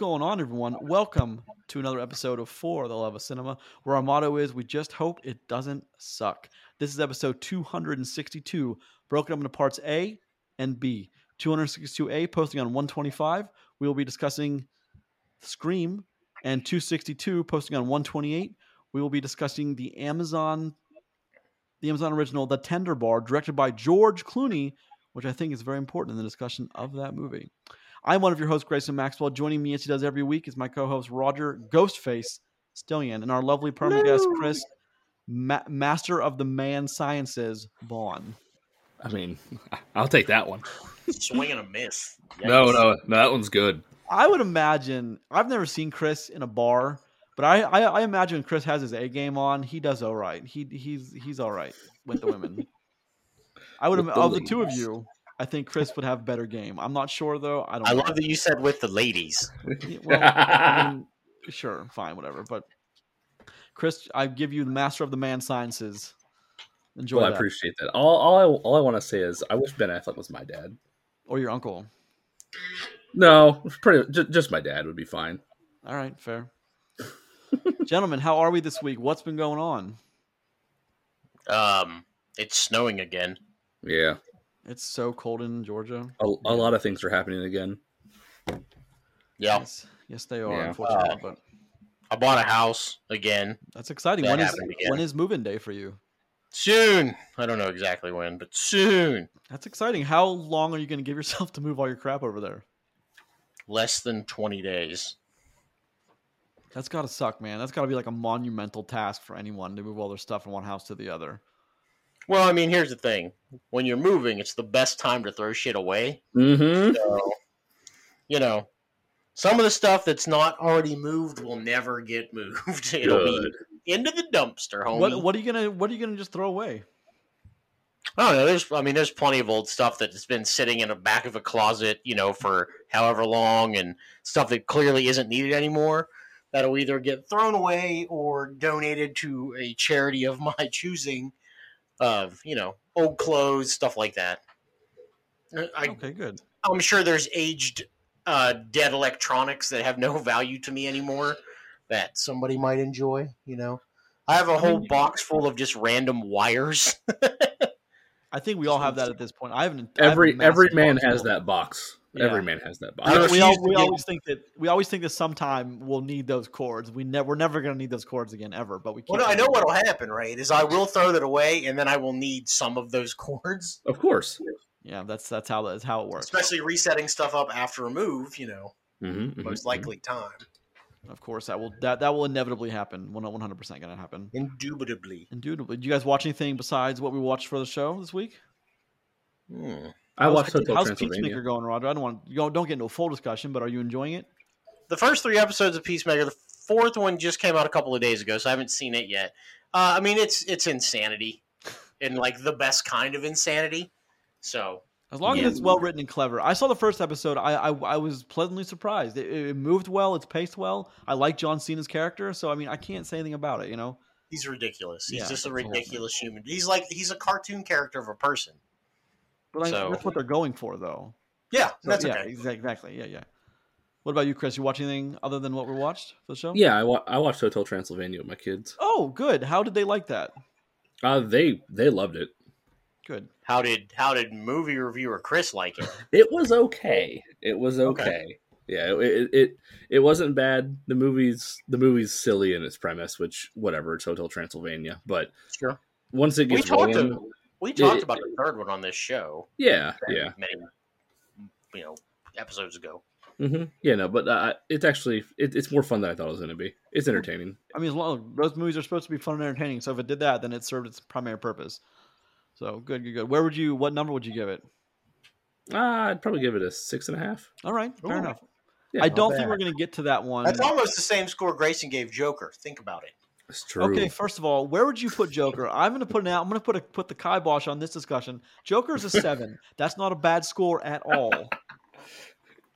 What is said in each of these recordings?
going on, everyone? Welcome to another episode of For the Love of Cinema, where our motto is we just hope it doesn't suck. This is episode 262, broken up into parts A and B. 262A posting on 125. We will be discussing Scream, and 262 posting on 128. We will be discussing the Amazon, the Amazon original, The Tender Bar, directed by George Clooney, which I think is very important in the discussion of that movie. I'm one of your hosts, Grayson Maxwell. Joining me as he does every week is my co-host Roger Ghostface Stillion and our lovely permanent guest Chris, ma- master of the man sciences, Boughan. I mean, I'll take that one. Swing and a miss. No, no, no, that one's good. I would imagine I've never seen Chris in a bar, but I, I, I imagine Chris has his A game on. He does all right. He he's he's all right with the women. I would With of the two of you, I think Chris would have better game. I'm not sure though. I don't. I know. love that you said with the ladies. Well, I mean, sure, fine, whatever. But Chris, I give you the master of the man sciences. Enjoy Well, I appreciate that. All, all I, all I want to say is, I wish Ben Affleck was my dad. or your uncle. No, pretty just, just my dad would be fine. All right, fair. Gentlemen, how are we this week? What's been going on? Um, it's snowing again. Yeah, It's so cold in Georgia. a, a lot of things are happening again. Yeah, Yes, yes, they are. Yeah. Unfortunately, Uh, but I bought a house again that's exciting. that When is happened again. when is move-in day for you? soon. I don't know exactly when, but soon. That's exciting. How long are you going to give yourself to move all your crap over there? Less than twenty days. That's got to suck, man. That's got to be like a monumental task for anyone to move all their stuff from one house to the other. Well, I mean, here's the thing: when you're moving, it's the best time to throw shit away. Mm-hmm. So, you know, some of the stuff that's not already moved will never get moved. It'll Good. be into the dumpster, homie. What what are you gonna What are you gonna just throw away? I don't know. There's, I mean, there's plenty of old stuff that's been sitting in the back of a closet, you know, for however long, and stuff that clearly isn't needed anymore. That'll either get thrown away or donated to a charity of my choosing. Of you know, old clothes, stuff like that. I, Okay, good. I'm sure there's aged, uh, dead electronics that have no value to me anymore that somebody might enjoy. You know, I have a whole box full of just random wires. I think we all have that at this point. I haven't. I have a Every every man has full. that box. Yeah. Every man has that I box. We, refuse we, al- to we get- always think that we always think that sometime we'll need those cords. We never we're never going to need those cords again ever. But we. Well, keep no, I them. know what'll happen, right? Is I will throw that away, and then I will need some of those cords, Of course. Yeah, that's that's how that's how it works. especially resetting stuff up after a move. You know, Mm-hmm, most likely time, Of course, that will that that will inevitably happen. One one hundred percent going to happen. indubitably. Indubitably. Did you guys watch anything besides what we watched for the show this week? Hmm. I How's- watched Hotel How's Transylvania. Peacemaker going, Roger? I don't want you don't, don't get into a full discussion, but are you enjoying it? The first three episodes of Peacemaker, the fourth one just came out a couple of days ago, so I haven't seen it yet. Uh, I mean, it's it's insanity, and like the best kind of insanity. So As long Yeah. as it's well written and clever. I saw the first episode. I I, I was pleasantly surprised. It, it moved well. It's paced well. I like John Cena's character, so I mean, I can't say anything about it. You know, he's ridiculous. He's Yeah, just a ridiculous human. He's like he's a cartoon character of a person. But I, that's what they're going for, though. Yeah, So, that's yeah, okay. exa- exactly. Yeah, yeah. What about you, Chris? You watch anything other than what we watched for the show? Yeah, I, wa- I watched Hotel Transylvania with my kids. Oh, good. How did they like that? Uh, they they loved it. Good. How did how did movie reviewer Chris like it? It was okay. It was okay. Okay. Yeah, it, it it it wasn't bad. The movie's the movie's silly in its premise, which whatever. It's Hotel Transylvania, but Sure. once it gets talked rolling, to, we talked it- about the third one on this show. yeah, yeah, many you know episodes ago. hmm yeah. No, but uh, it's actually it, it's more fun than I thought it was going to be. It's entertaining. I mean, as long those movies are supposed to be fun and entertaining. So if it did that, then it served its primary purpose. So good, good, good. Where would you? What number would you give it? Uh, I'd probably give it a six and a half. All right, fair Ooh. enough. Yeah, I don't bad. think we're going to get to that one. That's almost the same score Grayson gave Joker. Think about it. It's true. Okay, first of all, where would you put Joker? I'm going to put it out. I'm going to put a, put the kibosh on this discussion. Joker's a seven. That's not a bad score at all.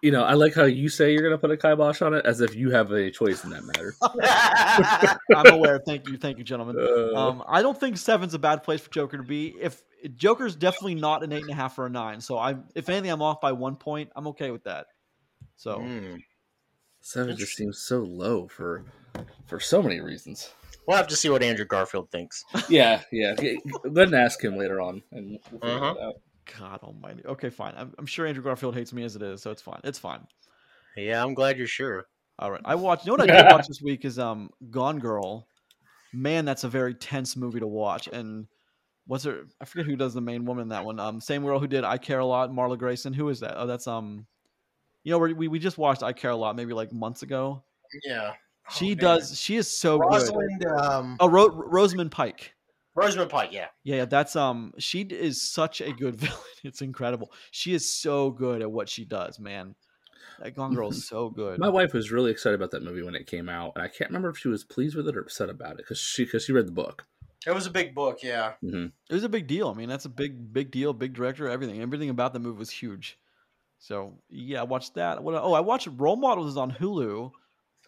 You know, I like how you say you're going to put a kibosh on it, as if you have a choice in that matter. I'm aware. Thank you, thank you, gentlemen. Uh, Um, I don't think seven's a bad place for Joker to be. If Joker's definitely not an eight and a half or a nine, so I, if anything, I'm off by one point. I'm okay with that. So Hmm. Seven just seems so low for for so many reasons. We'll have to see what Andrew Garfield thinks. Yeah, yeah. Go ahead and ask him later on, and we'll Uh-huh. God Almighty. Okay, fine. I'm, I'm sure Andrew Garfield hates me as it is, so it's fine. It's fine. Yeah, I'm glad you're sure. All right. I watched. You know what I did watch this week is um Gone Girl. Man, that's a very tense movie to watch. And what's her? I forget who does the main woman in that one. Um, same girl who did I Care a Lot, Marla Grayson. Who is that? Oh, that's um. You know, we we we just watched I Care a Lot maybe like months ago. Yeah. She Oh, man. does. She is so good. Rosalind, um, Oh, Ro- Rosamund Pike. Rosamund Pike. Yeah. Yeah, yeah, that's um. She is such a good villain. It's incredible. She is so good at what she does, man. That Gone Girl is so good. My wife was really excited about that movie when it came out, and I can't remember if she was pleased with it or upset about it because she because she read the book. It was a big book. Yeah. hmm it was a big deal. I mean, that's a big, big deal. Big director, everything, everything about the movie was huge. So yeah, I watched that. What? Oh, I watched Role Models is on Hulu.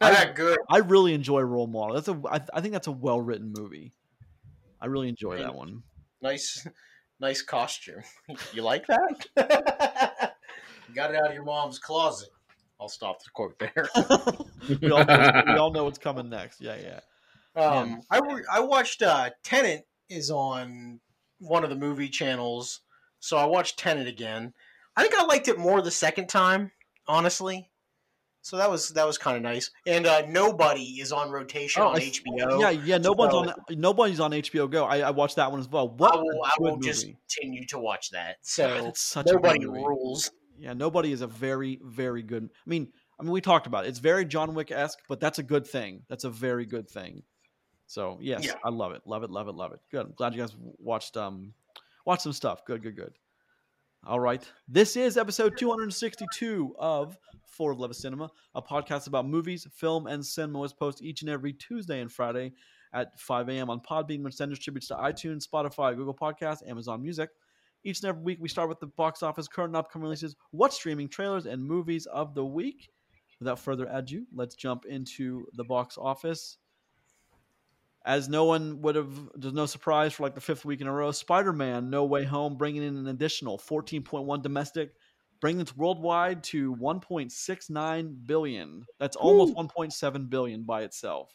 I, good. I really enjoy Role Model. That's a. I, I think that's a well written movie. I really enjoy that one. Nice, nice costume. You like that? you got it out of your mom's closet. I'll stop the quote there. we, all know what's, we all know what's coming next. Yeah, yeah. Um, I, re- I watched uh, Tenet is on one of the movie channels, so I watched Tenet again. I think I liked it more the second time, honestly. So that was that was kind of nice. And uh, Nobody is on rotation Oh, on I- HBO. Yeah, yeah. No one's so- on. Nobody's on HBO Go. I, I watched that one as well. What? a will, I will just continue to watch that. So such Nobody rules. Yeah, nobody is a very, very good. I mean, I mean, we talked about it. It's very John Wick esque, but that's a good thing. That's a very good thing. So yes, Yeah. I love it, love it, love it, love it. Good. I'm glad you guys watched um watched some stuff. Good, good, good. All right, this is episode 262 of For Love of Cinema, a podcast about movies, film, and cinema. Was posted each and every Tuesday and Friday at 5 a.m. on Podbean, which then distributes to iTunes, Spotify, Google Podcasts, Amazon Music. Each and every week, we start with the box office, current and upcoming releases, what streaming trailers, and movies of the week. Without further ado, let's jump into the box office. As no one would have, there's no surprise for like the fifth week in a row. Spider Man No Way Home bringing in an additional 14.1 domestic, bringing it worldwide to 1.69 billion. That's almost 1.7 billion by itself.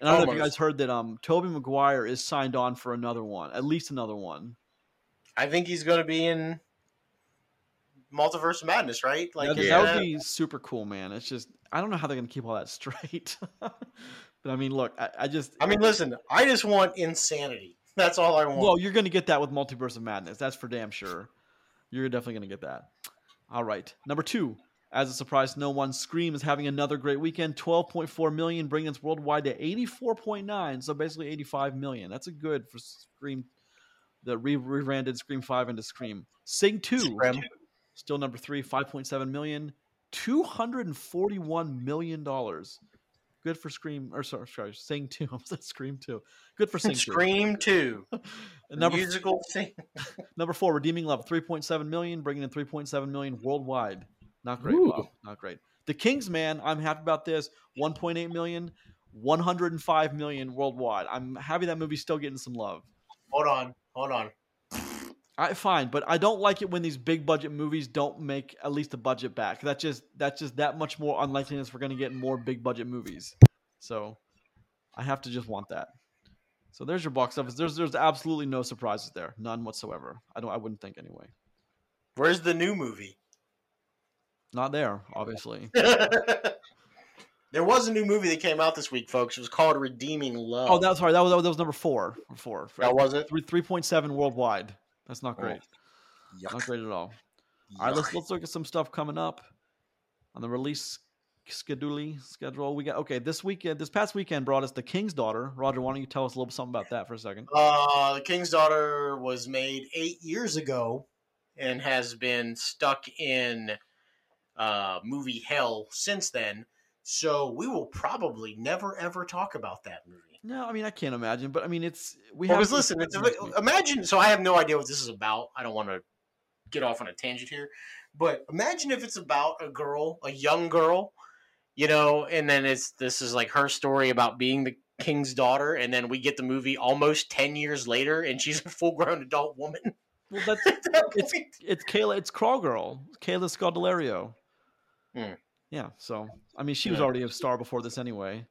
And I don't know if you guys heard that um Tobey Maguire is signed on for another one, at least another one. I think he's going to be in Multiverse Madness, right? Like that, that yeah. would be super cool, man. It's just I don't know how they're gonna keep all that straight. But I mean, look, I, I just I mean, listen, I just want insanity. That's all I want. well, you're gonna get that with Multiverse of Madness. That's for damn sure. You're definitely gonna get that. All right, number two. As a surprise, to no one Scream is having another great weekend. 12.4 million, bringing its worldwide to 84.9. So basically 85 million. That's a good for Scream. The re- rebranded Scream 5 into Scream. Sing 2 Scream. still number three, 5.7 million, 241 million dollars. Good for Scream, or sorry, sorry, Sing Two. I said Scream Two. Good for Sing Scream Two, And number musical thing. number four, Redeeming Love, 3.7 million, bringing in 3.7 million worldwide. Not great, Ooh. Bob. Not great. The King's Man, I'm happy about this. 1.8 million, 105 million worldwide. I'm happy that movie's still getting some love. Hold on, hold on. I fine, but I don't like it when these big budget movies don't make at least a budget back. That's just that's just that much more unlikeliness we're going to get more big budget movies. So I have to just want that. So there's your box office. There's there's absolutely no surprises there, none whatsoever. I don't I wouldn't think anyway. Where's the new movie? Not there, obviously. there was a new movie that came out this week, folks. It was called Redeeming Love. Oh, that was sorry. That was that was number four. Four. That was it? Three three point seven worldwide. That's not Oh, great. Not great at all. All right, let's let's look at some stuff coming up on the release schedule. Schedule we got okay. This weekend, this past weekend brought us the King's Daughter. Roger, why don't you tell us a little something about that for a second? Uh, the King's Daughter was made eight years ago and has been stuck in uh, movie hell since then. So we will probably never ever talk about that movie. No, I mean I can't imagine, but I mean it's we Well, have. because listen, it's, imagine. So I have no idea what this is about. I don't want to get off on a tangent here, but imagine if it's about a girl, a young girl, you know, and then it's this is like her story about being the king's daughter, and then we get the movie almost ten years later, and she's a full grown adult woman. well, that's that it's point. it's Kayla. It's Crawl Girl. Kaya Scodelario. Hmm. Yeah. So I mean, she was already a star before this anyway.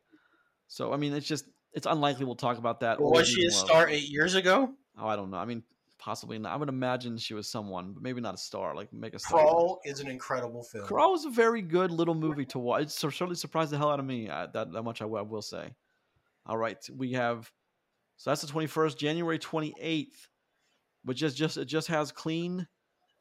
So I mean, it's just it's unlikely we'll talk about that. or Was she a Jude star eight years ago? Oh, I don't know. I mean, possibly not. I would imagine she was someone, but maybe not a star. Like make a star. Crawl is an incredible film. Crawl was a very good little movie to watch. It certainly surprised the hell out of me. I, that that much I will- I will say. All right, we have. So that's the twenty first, January twenty eighth, which is just it just has clean,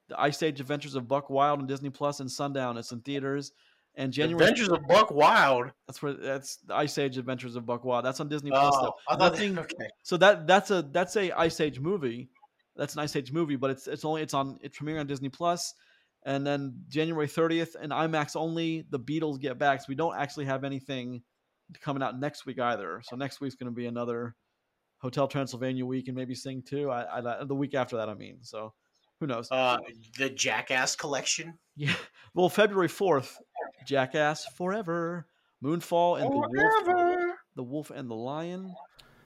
the Ice Age Adventures of Buck Wild on Disney Plus and Sundown. It's in theaters, and January. Adventures of Buck Wild. That's where that's Ice Age Adventures of Buck Wild. That's on Disney Plus. Oh, though. I thought okay. So that that's a that's a Ice Age movie. That's an Ice Age movie, but it's it's only it's on it's premiering on Disney Plus, and then January thirtieth and IMAX only. The Beatles get back, so we don't actually have anything coming out next week either. So next week's going to be another Hotel Transylvania week, and maybe Sing too. I, I the week after that, I mean. So who knows? Uh, The Jackass collection. yeah. Well, February fourth, Jackass Forever, Moonfall, and the Wolf, the Wolf and the Lion.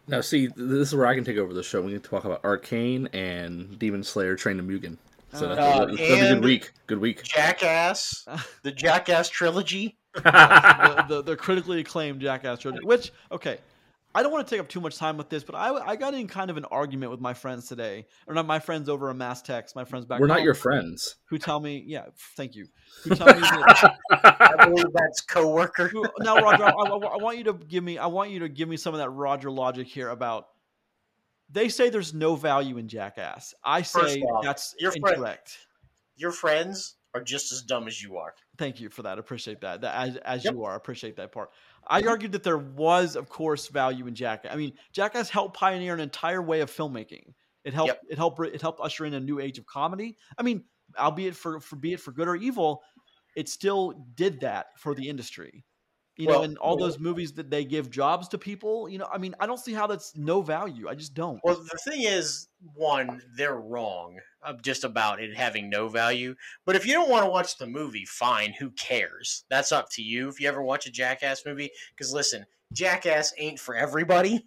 Now, see, this is where I can take over the show. We can talk about Arcane and Demon Slayer Train to Mugen. So that's, Uh, that's, that's a good week. Good week. Jackass. The Jackass trilogy. the, the, the critically acclaimed Jackass trilogy. Which, okay, I don't want to take up too much time with this, but I, I got in kind of an argument with my friends today, or not my friends over a mass text, my friends back We're not your friends. who tell me, yeah, thank you, who tell me that, I believe that's coworker. who, now Roger, I, I, I want you to give me, I want you to give me some of that Roger logic here about. They say there's no value in Jackass. I First say off, that's your friend- Your friends are just as dumb as you are. Thank you for that. Appreciate that. That as as Yep. you are, appreciate that part. I argued that there was, of course, value in Jackass. I mean, Jackass helped pioneer an entire way of filmmaking. It helped. Yep. It helped. It helped usher in a new age of comedy. I mean, albeit for for be it for good or evil, it still did that for the industry. You know, Well, and all well- those movies that they give jobs to people. You know, I mean, I don't see how that's no value. I just don't. Well, the thing is, one, they're wrong uh, just about it having no value. But if you don't want to watch the movie, fine. Who cares? That's up to you. If you ever watch a Jackass movie, because listen, Jackass ain't for everybody.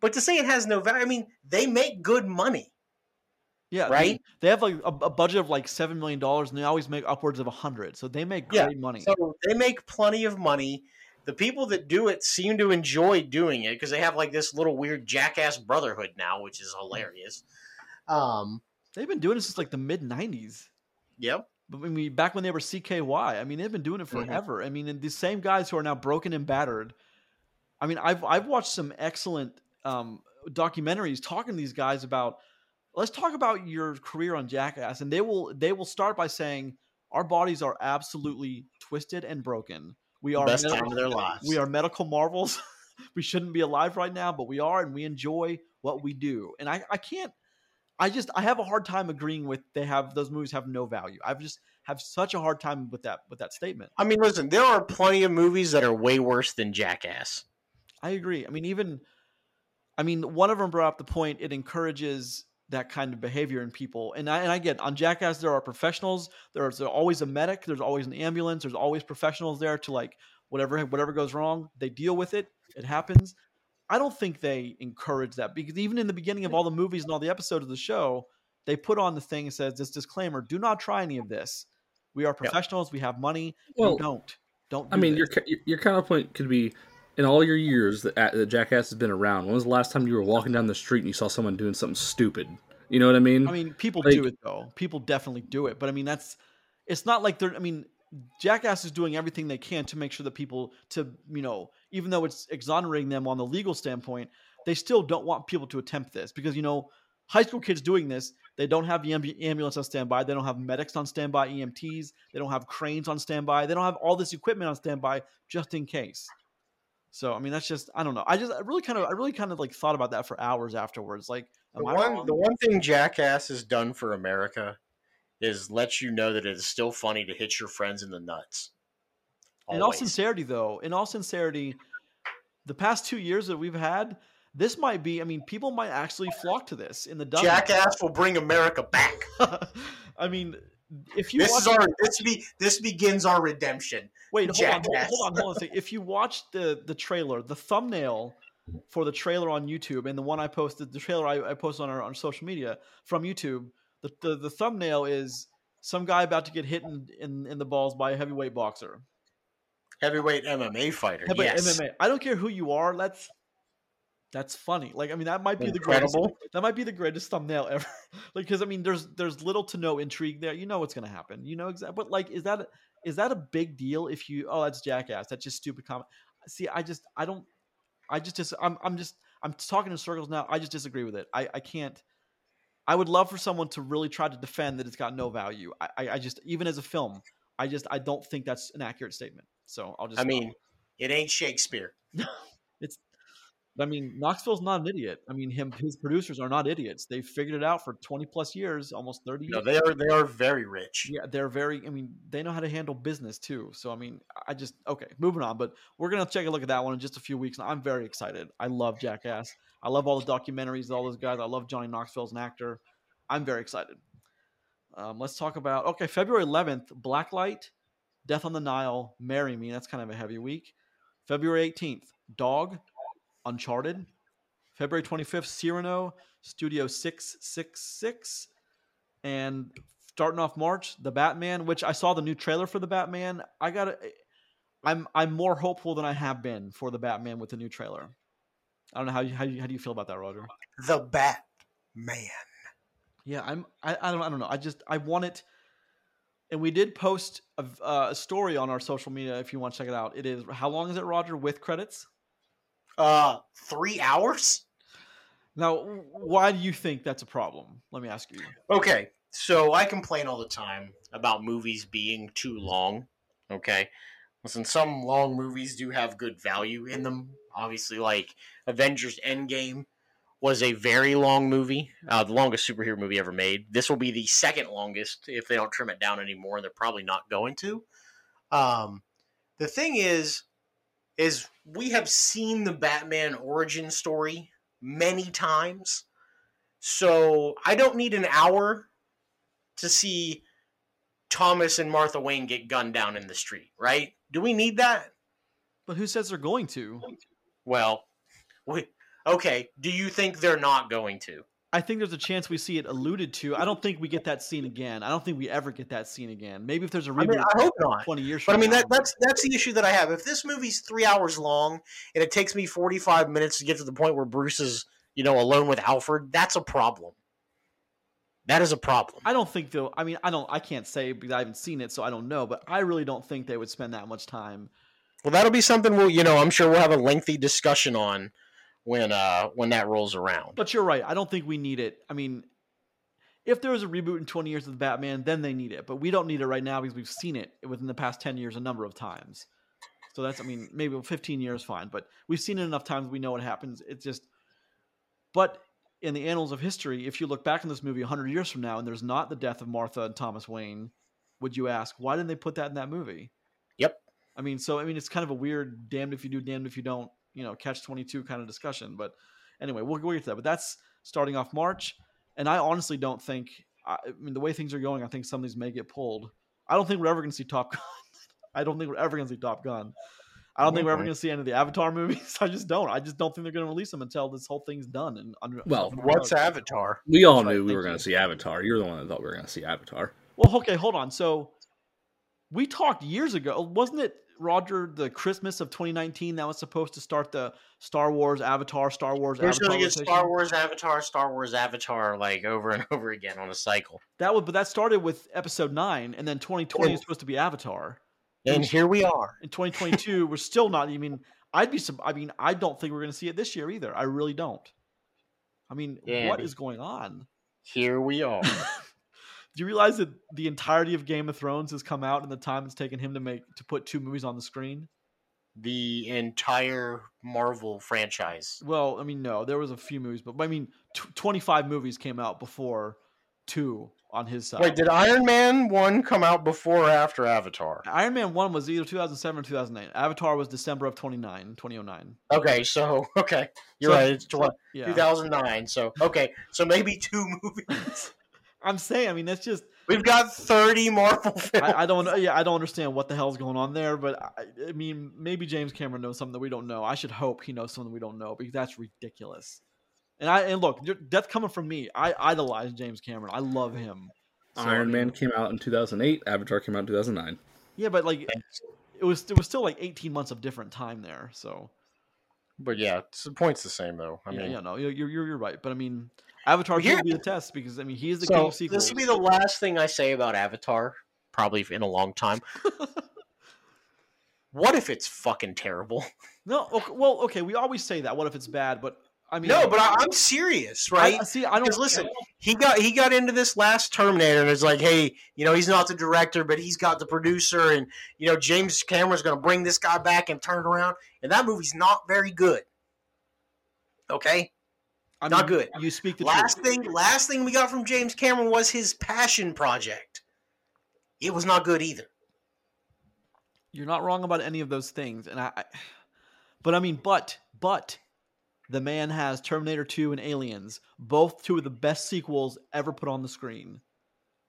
But to say it has no value, I mean, they make good money. Yeah, right? They, they have like a, a budget of like seven million dollars, and they always make upwards of a hundred. So they make Yeah, great money. So they make plenty of money. The people that do it seem to enjoy doing it because they have like this little weird Jackass brotherhood now, which is hilarious. Um, They've been doing it since like the mid '90s. yep. I mean, back when they were CKY, I mean, they've been doing it Mhm. forever. I mean, and the same guys who are now broken and battered. I mean, I've I've watched some excellent um, documentaries talking to these guys about. Let's talk about your career on Jackass, and they will they will start by saying our bodies are absolutely twisted and broken. We are Best medical- time of their lives. we are medical marvels. we shouldn't be alive right now, but we are, and we enjoy what we do. And I, I can't. I just I have a hard time agreeing with they have those movies have no value. I've just have such a hard time with that with that statement. I mean, listen, there are plenty of movies that are way worse than Jackass. I agree. I mean, even I mean, one of them brought up the point it encourages that kind of behavior in people. And I and I get on Jackass there are professionals. There's always a medic. There's always an ambulance. There's always professionals there to like whatever whatever goes wrong, they deal with it. It happens. I don't think they encourage that because even in the beginning of all the movies and all the episodes of the show, they put on the thing that says this disclaimer: Do not try any of this. We are professionals. We have money. Well, you don't. Don't. I mean, this. your- your counterpoint could be in all your years that, that Jackass has been around. When was the last time you were walking down the street and you saw someone doing something stupid? You know what I mean? I mean, people Like- do it though. People definitely do it, but I mean, that's it's not like they're. I mean, Jackass is doing everything they can to make sure that people to you know, even though it's exonerating them on the legal standpoint, they still don't want people to attempt this because you know, high school kids doing this, they don't have the ambu- ambulance on standby, they don't have medics on standby, EMTs, they don't have cranes on standby, they don't have all this equipment on standby just in case. So I mean, that's just I don't know. I just I really kind of I really kind of like thought about that for hours afterwards. Like, The one, the one thing Jackass has done for America is let you know that it is still funny to hit your friends in the nuts. In all sincerity, though, in all sincerity, the past two years that we've had, this might be. I mean, people might actually flock to this in the dozens. Jackass will bring America back. I mean, if you This watch, is our this be this begins our redemption. wait, hold on, hold, on, hold on a second. If you watch the the trailer, the thumbnail for the trailer on YouTube, and the one I posted, the trailer I, I posted on our on social media from YouTube, the, the the thumbnail is some guy about to get hit in, in in the balls by a heavyweight boxer. Heavyweight MMA fighter. Heavyweight yes. MMA. I don't care who you are. That's that's funny. Like I mean, that might be the greatest. That might be the greatest thumbnail ever. like because I mean, there's there's little to no intrigue there. You know what's gonna happen. You know exactly. But like, is that is that a big deal? If you oh that's jackass. That's just stupid comment. See, I just I don't. I just dis- I'm I'm just I'm talking in circles now. I just disagree with it. I I can't. I would love for someone to really try to defend that it's got no value. I I, I just even as a film, I just I don't think that's an accurate statement. So I'll just. I mean, it ain't Shakespeare. it's I mean, Knoxville's not an idiot. I mean, him his producers are not idiots. They've figured it out for 20 plus years, almost 30 No, years. they are they are very rich. Yeah, they're very I mean, they know how to handle business too. So I mean, I just okay, moving on, but we're going to take a look at that one in just a few weeks. And I'm very excited. I love Jackass. I love all the documentaries, all those guys. I love Johnny Knoxville as an actor. I'm very excited. Um, let's talk about okay, February 11th, Blacklight, Death on the Nile, Marry Me. That's kind of a heavy week. February 18th, Dog, Uncharted. February 25th, Cyrano, Studio 666. And starting off March, The Batman, which I saw the new trailer for The Batman. I got to I'm I'm more hopeful than I have been for The Batman with the new trailer. I don't know how you, how, you, how do you feel about that, Roger? The Batman. Yeah, I'm. I, I don't. I don't know. I just. I want it. And we did post a, uh, a story on our social media. If you want to check it out, it is. How long is it, Roger? With credits. Uh, three hours. Now, why do you think that's a problem? Let me ask you. Okay, so I complain all the time about movies being too long. Okay, listen, some long movies do have good value in them. Obviously, like Avengers Endgame was a very long movie, uh, the longest superhero movie ever made. This will be the second longest if they don't trim it down anymore, and they're probably not going to. Um, the thing is, is we have seen the Batman origin story many times. So I don't need an hour to see Thomas and Martha Wayne get gunned down in the street, right? Do we need that? But who says they're going to? Well, we, okay. Do you think they're not going to? I think there's a chance we see it alluded to. I don't think we get that scene again. I don't think we ever get that scene again. Maybe if there's a reboot mean, I hope not. 20 years But I mean, that, that's that's the issue that I have. If this movie's three hours long and it takes me forty five minutes to get to the point where Bruce is, you know, alone with Alfred, that's a problem. That is a problem. I don't think they'll. I mean, I don't. I can't say because I haven't seen it, so I don't know. But I really don't think they would spend that much time. Well, that'll be something we'll, you know, I'm sure we'll have a lengthy discussion on when uh when that rolls around. But you're right. I don't think we need it. I mean, if there was a reboot in 20 years of the Batman, then they need it. But we don't need it right now because we've seen it within the past 10 years a number of times. So that's. I mean, maybe 15 years, fine. But we've seen it enough times. We know what happens. It's just. But in the annals of history, if you look back on this movie 100 years from now and there's not the death of Martha and Thomas Wayne, would you ask why didn't they put that in that movie? Yep. I mean, so I mean, it's kind of a weird damned if you do, damned if you don't, you know, catch 22 kind of discussion. But anyway, we'll, we'll get to that. But that's starting off March. And I honestly don't think, I I mean, the way things are going, I think some of these may get pulled. I don't think we're ever going to see Top Gun. I don't think we're ever going to see Top Gun. I don't think we're ever going to see any of the Avatar movies. I just don't. I just don't think they're going to release them until this whole thing's done. And under, Well, under- What's Avatar? We all That's right, knew we were going to see Avatar. You're the one that thought we were going to see Avatar. Well, okay, hold on. So we talked years ago, wasn't it, Roger, the Christmas of 2019 that was supposed to start the Star Wars Avatar, Star Wars We're Avatar. get? Star Wars Avatar, Star Wars Avatar, like over and over again on a cycle. That was, but that started with Episode Nine, and then 2020 Yeah. is supposed to be Avatar. And here we are. In 2022, we're still not. I mean, I'd be. I mean, I don't think we're going to see it this year either. I really don't. I mean, Yeah, what is going on? Here we are. Do you realize that the entirety of Game of Thrones has come out in the time it's taken him to make to put two movies on the screen? the entire Marvel franchise. Well, I mean, no, there was a few movies, but I mean, tw 25 movies came out before two on his side. Wait, did Iron Man 1 come out before or after Avatar? Iron Man 1 was either 2007 or 2008. Avatar was December of 29, 2009. Okay, so, okay. You're So- right. It's tw- Yeah. 2009. So, okay. So maybe two movies. I'm saying, I mean, that's just We've got 30 Marvel films. I, I don't yeah, I don't understand what the hell's going on there, but I, I mean, maybe James Cameron knows something that we don't know. I should hope he knows something we don't know because that's ridiculous. And I and look, that's coming from me. I idolize James Cameron. I love him. So, Iron Man came out in 2008. Avatar came out in 2009. Yeah, but like it was it was still like 18 months of different time there. So But yeah, it's, the point's the same though. I yeah, mean, yeah, no, you're you're, you're right. But I mean, Avatar Here- will be the test because I mean he is the king so of sequels. this will be the last thing I say about Avatar, probably in a long time. what if it's fucking terrible? no, okay, well, okay, we always say that. What if it's bad? But I mean, no, but I, I'm serious, I- right? I, see, I don't Because listen, he got he got into this last Terminator, and it's like, hey, you know, he's not the director, but he's got the producer, and you know, James Cameron's going to bring this guy back and turn it around, and that movie's not very good. Okay, I not mean, good. You speak the last truth. thing, last thing we got from James Cameron was his passion project. It was not good either. You're not wrong about any of those things, and I, I but I mean, but but the man has Terminator 2 and Aliens, both two of the best sequels ever put on the screen.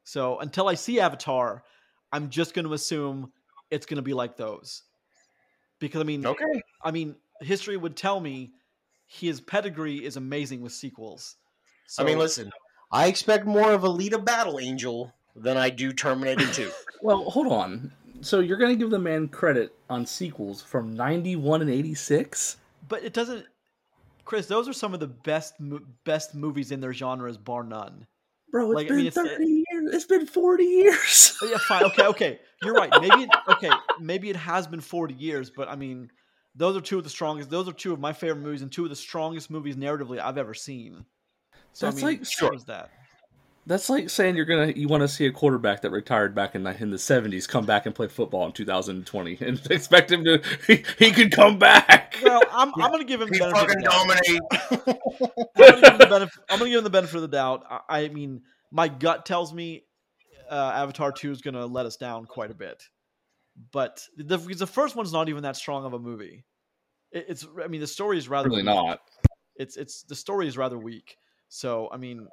So until I see Avatar, I'm just going to assume it's going to be like those, because I mean, Okay. I mean, history would tell me his pedigree is amazing with sequels. So, I mean, listen, I expect more of Alita Battle Angel than I do Terminator 2. Well, hold on. So you're gonna give the man credit on sequels from '91 and '86? but it doesn't. Chris, those are some of the best best movies in their genres, bar none. Bro, it's Like, I been mean, it's- uh, 30 years. It's been 40 years. Oh, yeah, fine. Okay, okay. You're right. Maybe it, okay. Maybe it has been 40 years, but I mean, those are two of the strongest. Those are two of my favorite movies and two of the strongest movies narratively I've ever seen. So That's I mean, like- so is that. That's like saying you're gonna you want to see a quarterback that retired back in the, in the 70s come back and play football in 2020 and expect him to he, he could come back. Well, I'm, I'm going to give him the benefit. Of fucking the doubt. dominate. I'm going to give him the benefit. I'm going to give him the benefit of the doubt. I, I mean, my gut tells me uh, Avatar 2 is going to let us down quite a bit, but the the first one's not even that strong of a movie. It, it's. I mean, the story is rather Really weak. not. it's it's the story is rather weak. So I mean,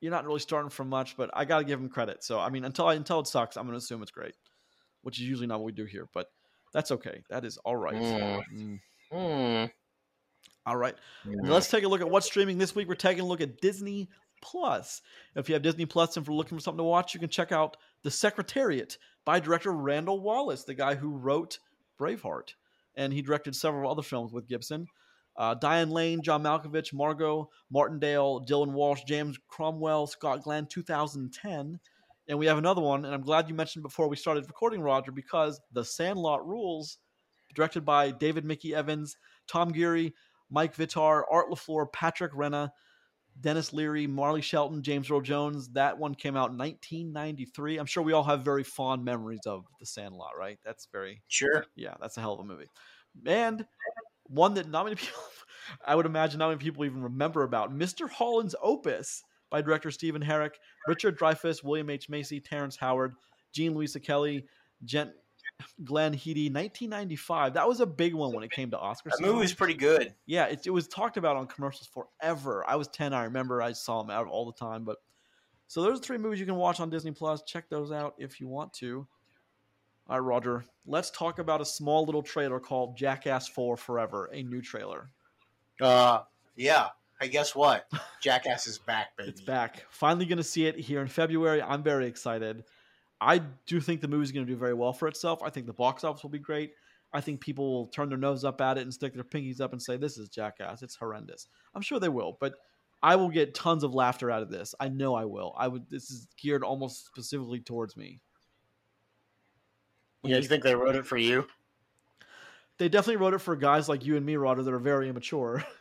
you're not really starting from much, but I got to give him credit. So I mean, until I, until it sucks, I'm going to assume it's great, which is usually not what we do here. But that's okay. That is all right. Mm. Mm. Hmm. All right. Yeah. Let's take a look at what's streaming this week. We're taking a look at Disney Plus. If you have Disney Plus and if you're looking for something to watch, you can check out The Secretariat by director Randall Wallace, the guy who wrote Braveheart, and he directed several other films with Gibson. Uh, Diane Lane, John Malkovich, Margo Martindale, Dylan Walsh, James Cromwell, Scott Glenn, 2010. And we have another one, and I'm glad you mentioned before we started recording, Roger, because The Sandlot Rules, directed by David Mickey Evans, Tom Guiry, Mike Vitar, Art LaFleur, Patrick Renna, Denis Leary, Marley Shelton, James Earl Jones. That one came out in 1993. I'm sure we all have very fond memories of The Sandlot, right? That's very Sure. yeah, that's a hell of a movie. And one that not many people, I would imagine, not many people even remember about Mr. Holland's Opus by director Stephen Herek, Richard Dreyfuss, William H. Macy, Terrence Howard, Jean Louisa Kelly, Jen, Glenne Headly, 1995. That was a big one when it came to Oscar. That season. movie was pretty good. Yeah, it, it was talked about on commercials forever. I was 10. I remember I saw them out all the time. But so those are three movies you can watch on Disney Plus. Check those out if you want to. All right, Roger. Let's talk about a small little trailer called Jackass 4 Forever, a new trailer. Uh, yeah. Hey, guess what? Jackass is back, baby. It's back. Finally going to see it here in February. I'm very excited. I do think the movie's going to do very well for itself. I think the box office will be great. I think people will turn their nose up at it and stick their pinkies up and say, This is Jackass. It's horrendous. I'm sure they will, but I will get tons of laughter out of this. I know I will. I would. This is geared almost specifically towards me. Yeah, you think they wrote it for you? They definitely wrote it for guys like you and me, Roger, that are very immature.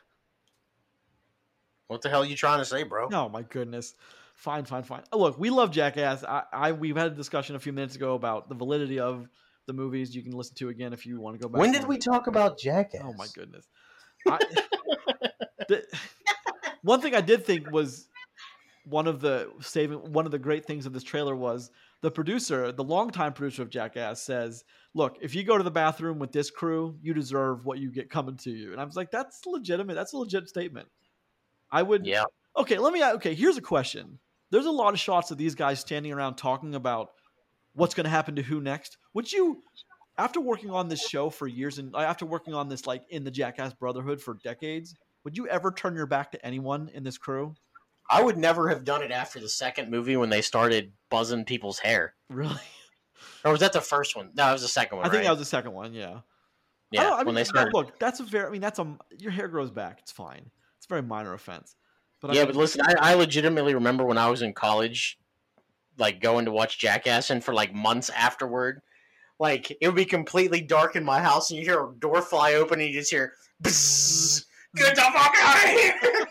What the hell are you trying to say, bro? Oh my goodness. Fine, fine, fine. Oh, look, we love Jackass. I, I we've had a discussion a few minutes ago about the validity of the movies. You can listen to again if you want to go back. When did we talk about Jackass? Oh my goodness. I, the, one thing I did think was one of the saving one of the great things of this trailer was the producer, the longtime producer of Jackass, says, "Look, if you go to the bathroom with this crew, you deserve what you get coming to you." And I was like, "That's legitimate. That's a legit statement." I would. Yeah. Okay, let me. Okay, here's a question. There's a lot of shots of these guys standing around talking about what's going to happen to who next. Would you, after working on this show for years and uh, after working on this like in the Jackass Brotherhood for decades, would you ever turn your back to anyone in this crew? I would never have done it after the second movie when they started buzzing people's hair. Really? Or was that the first one? No, it was the second one. I think right? that was the second one. Yeah. Yeah. don't- I when mean, they started. look, that's a very. I mean, that's a your hair grows back. It's fine. It's a very minor offense. But yeah, mean, but listen, I, I legitimately remember when I was in college, like going to watch Jackass, and for like months afterward, like it would be completely dark in my house, and you hear a door fly open, and you just hear, Bzzz, "Get the fuck out of here!"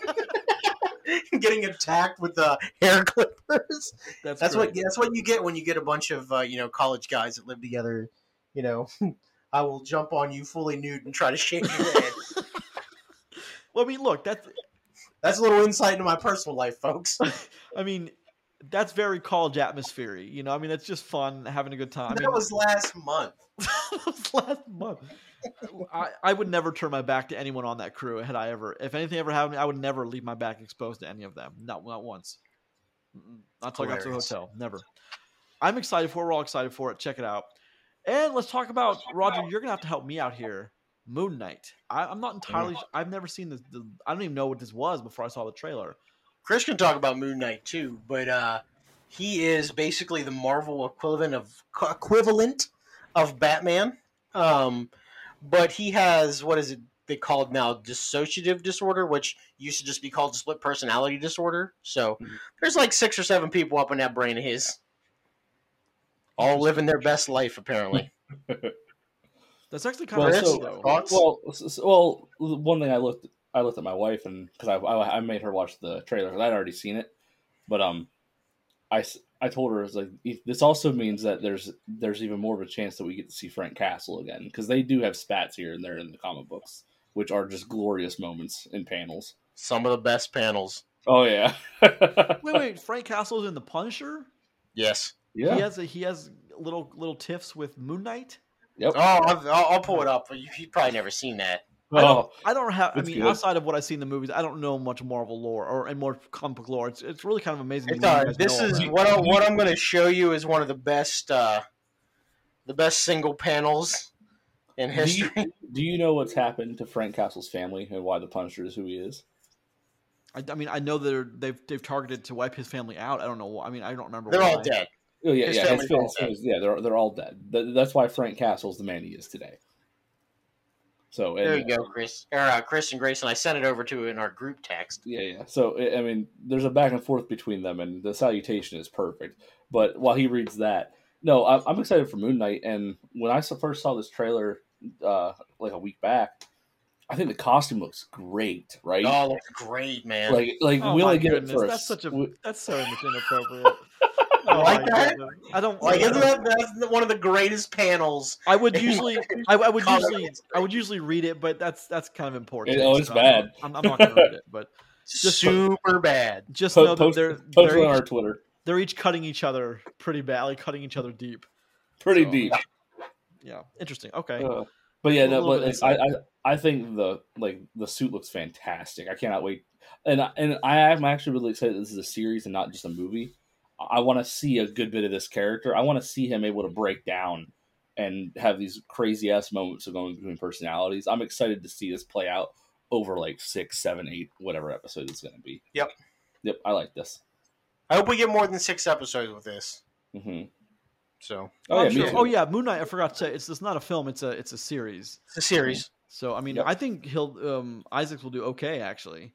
Getting attacked with the hair clippers. that's That's what that's what you get when you get a bunch of uh, you know college guys that live together. You know, I will jump on you fully nude and try to shave your head. Well, I mean, look, that's. That's a little insight into my personal life, folks. I mean, that's very college atmosphere. You know, I mean, that's just fun, having a good time. I that mean, was last month. that was last month. I, I would never turn my back to anyone on that crew. Had I ever, if anything ever happened, I would never leave my back exposed to any of them. Not not once. Not till I got to the hotel. Never. I'm excited for. it. We're all excited for it. Check it out. And let's talk about Roger. You're gonna have to help me out here. Moon Knight. I, I'm not entirely. I've never seen this. The, I don't even know what this was before I saw the trailer. Chris can talk about Moon Knight too, but uh, he is basically the Marvel equivalent of equivalent of Batman. Um, but he has what is it they called now dissociative disorder, which used to just be called split personality disorder. So Mhm. there's like six or seven people up in that brain of his, all living their best life apparently. That's actually kind Well, of Chris, so- though. thoughts? Well, s- s- well, one thing I looked, I looked at my wife and because I, I, I made her watch the trailer 'cause I'd already seen it, but um, I, s- I told her it's like this also means that there's there's even more of a chance that we get to see Frank Castle again because they do have spats here and there in the comic books, which are just glorious moments in panels. Some of the best panels. Oh yeah, Wait, wait. Frank Castle's in the Punisher. Yes. yeah, He has a he has little little tiffs with Moon Knight. Yep. Oh, I'll, I'll, I'll pull it up. You, you've probably never seen that. I don't, Oh, I don't have. I mean, good. outside of what I see in the movies, I don't know much Marvel lore or and more comic book lore. It's it's really kind of amazing. to It's me you all guys right. This is that. what I, what I'm going to show you is one of the best uh, the best single panels in do you, history. do you know what's happened to Frank Castle's family and why the Punisher is who he is? I, I mean, I know they're they've they've targeted to wipe his family out. I don't know. I mean, I don't remember. They're why. all dead. Oh yeah, His yeah. His family's all family's- family's- yeah, they're they're all dead. That's why Frank Castle's the man he is today. So and, There you go, Chris. Or uh, Chris and Grayson. I sent it over to in our group text. Yeah, yeah. So I I mean, there's a back and forth between them, and the salutation is perfect. But while he reads that, no, I'm, I'm excited for Moon Knight. And when I first saw this trailer, uh, like a week back, I think the costume looks great, right? Oh, looks great, man. like, like Oh we only get goodness, it for that's such a we- that's so inappropriate. Oh like my that? goodness. I don't Like, isn't that that's one of the greatest panels? I would usually, I, I would usually. I would usually read it, but that's that's kind of important. It- oh, it's so bad. I'm, I'm not going to read it, but Just- Super bad. just Po- know that they're post they're it on each, our Twitter. they're each cutting each other pretty badly, cutting each other deep. Pretty So, deep. Yeah, interesting. Okay, Uh, but yeah, no, but I, I I think the like the suit looks fantastic. I cannot wait, and I- and I am actually really excited. This is a series and not just a movie. I want to see a good bit of this character. I want to see him able to break down and have these crazy ass moments of going between personalities. I'm excited to see this play out over like six, seven, eight, whatever episode it's going to be. Yep. Yep, I like this. I hope we get more than six episodes with this. Mm-hmm. So Oh, yeah, me sure- oh yeah, Moon Knight. I forgot to say it's it's not a film. It's a it's a series. it's a series. So I mean, Yep. I think he'll um Isaacs will do okay. Actually,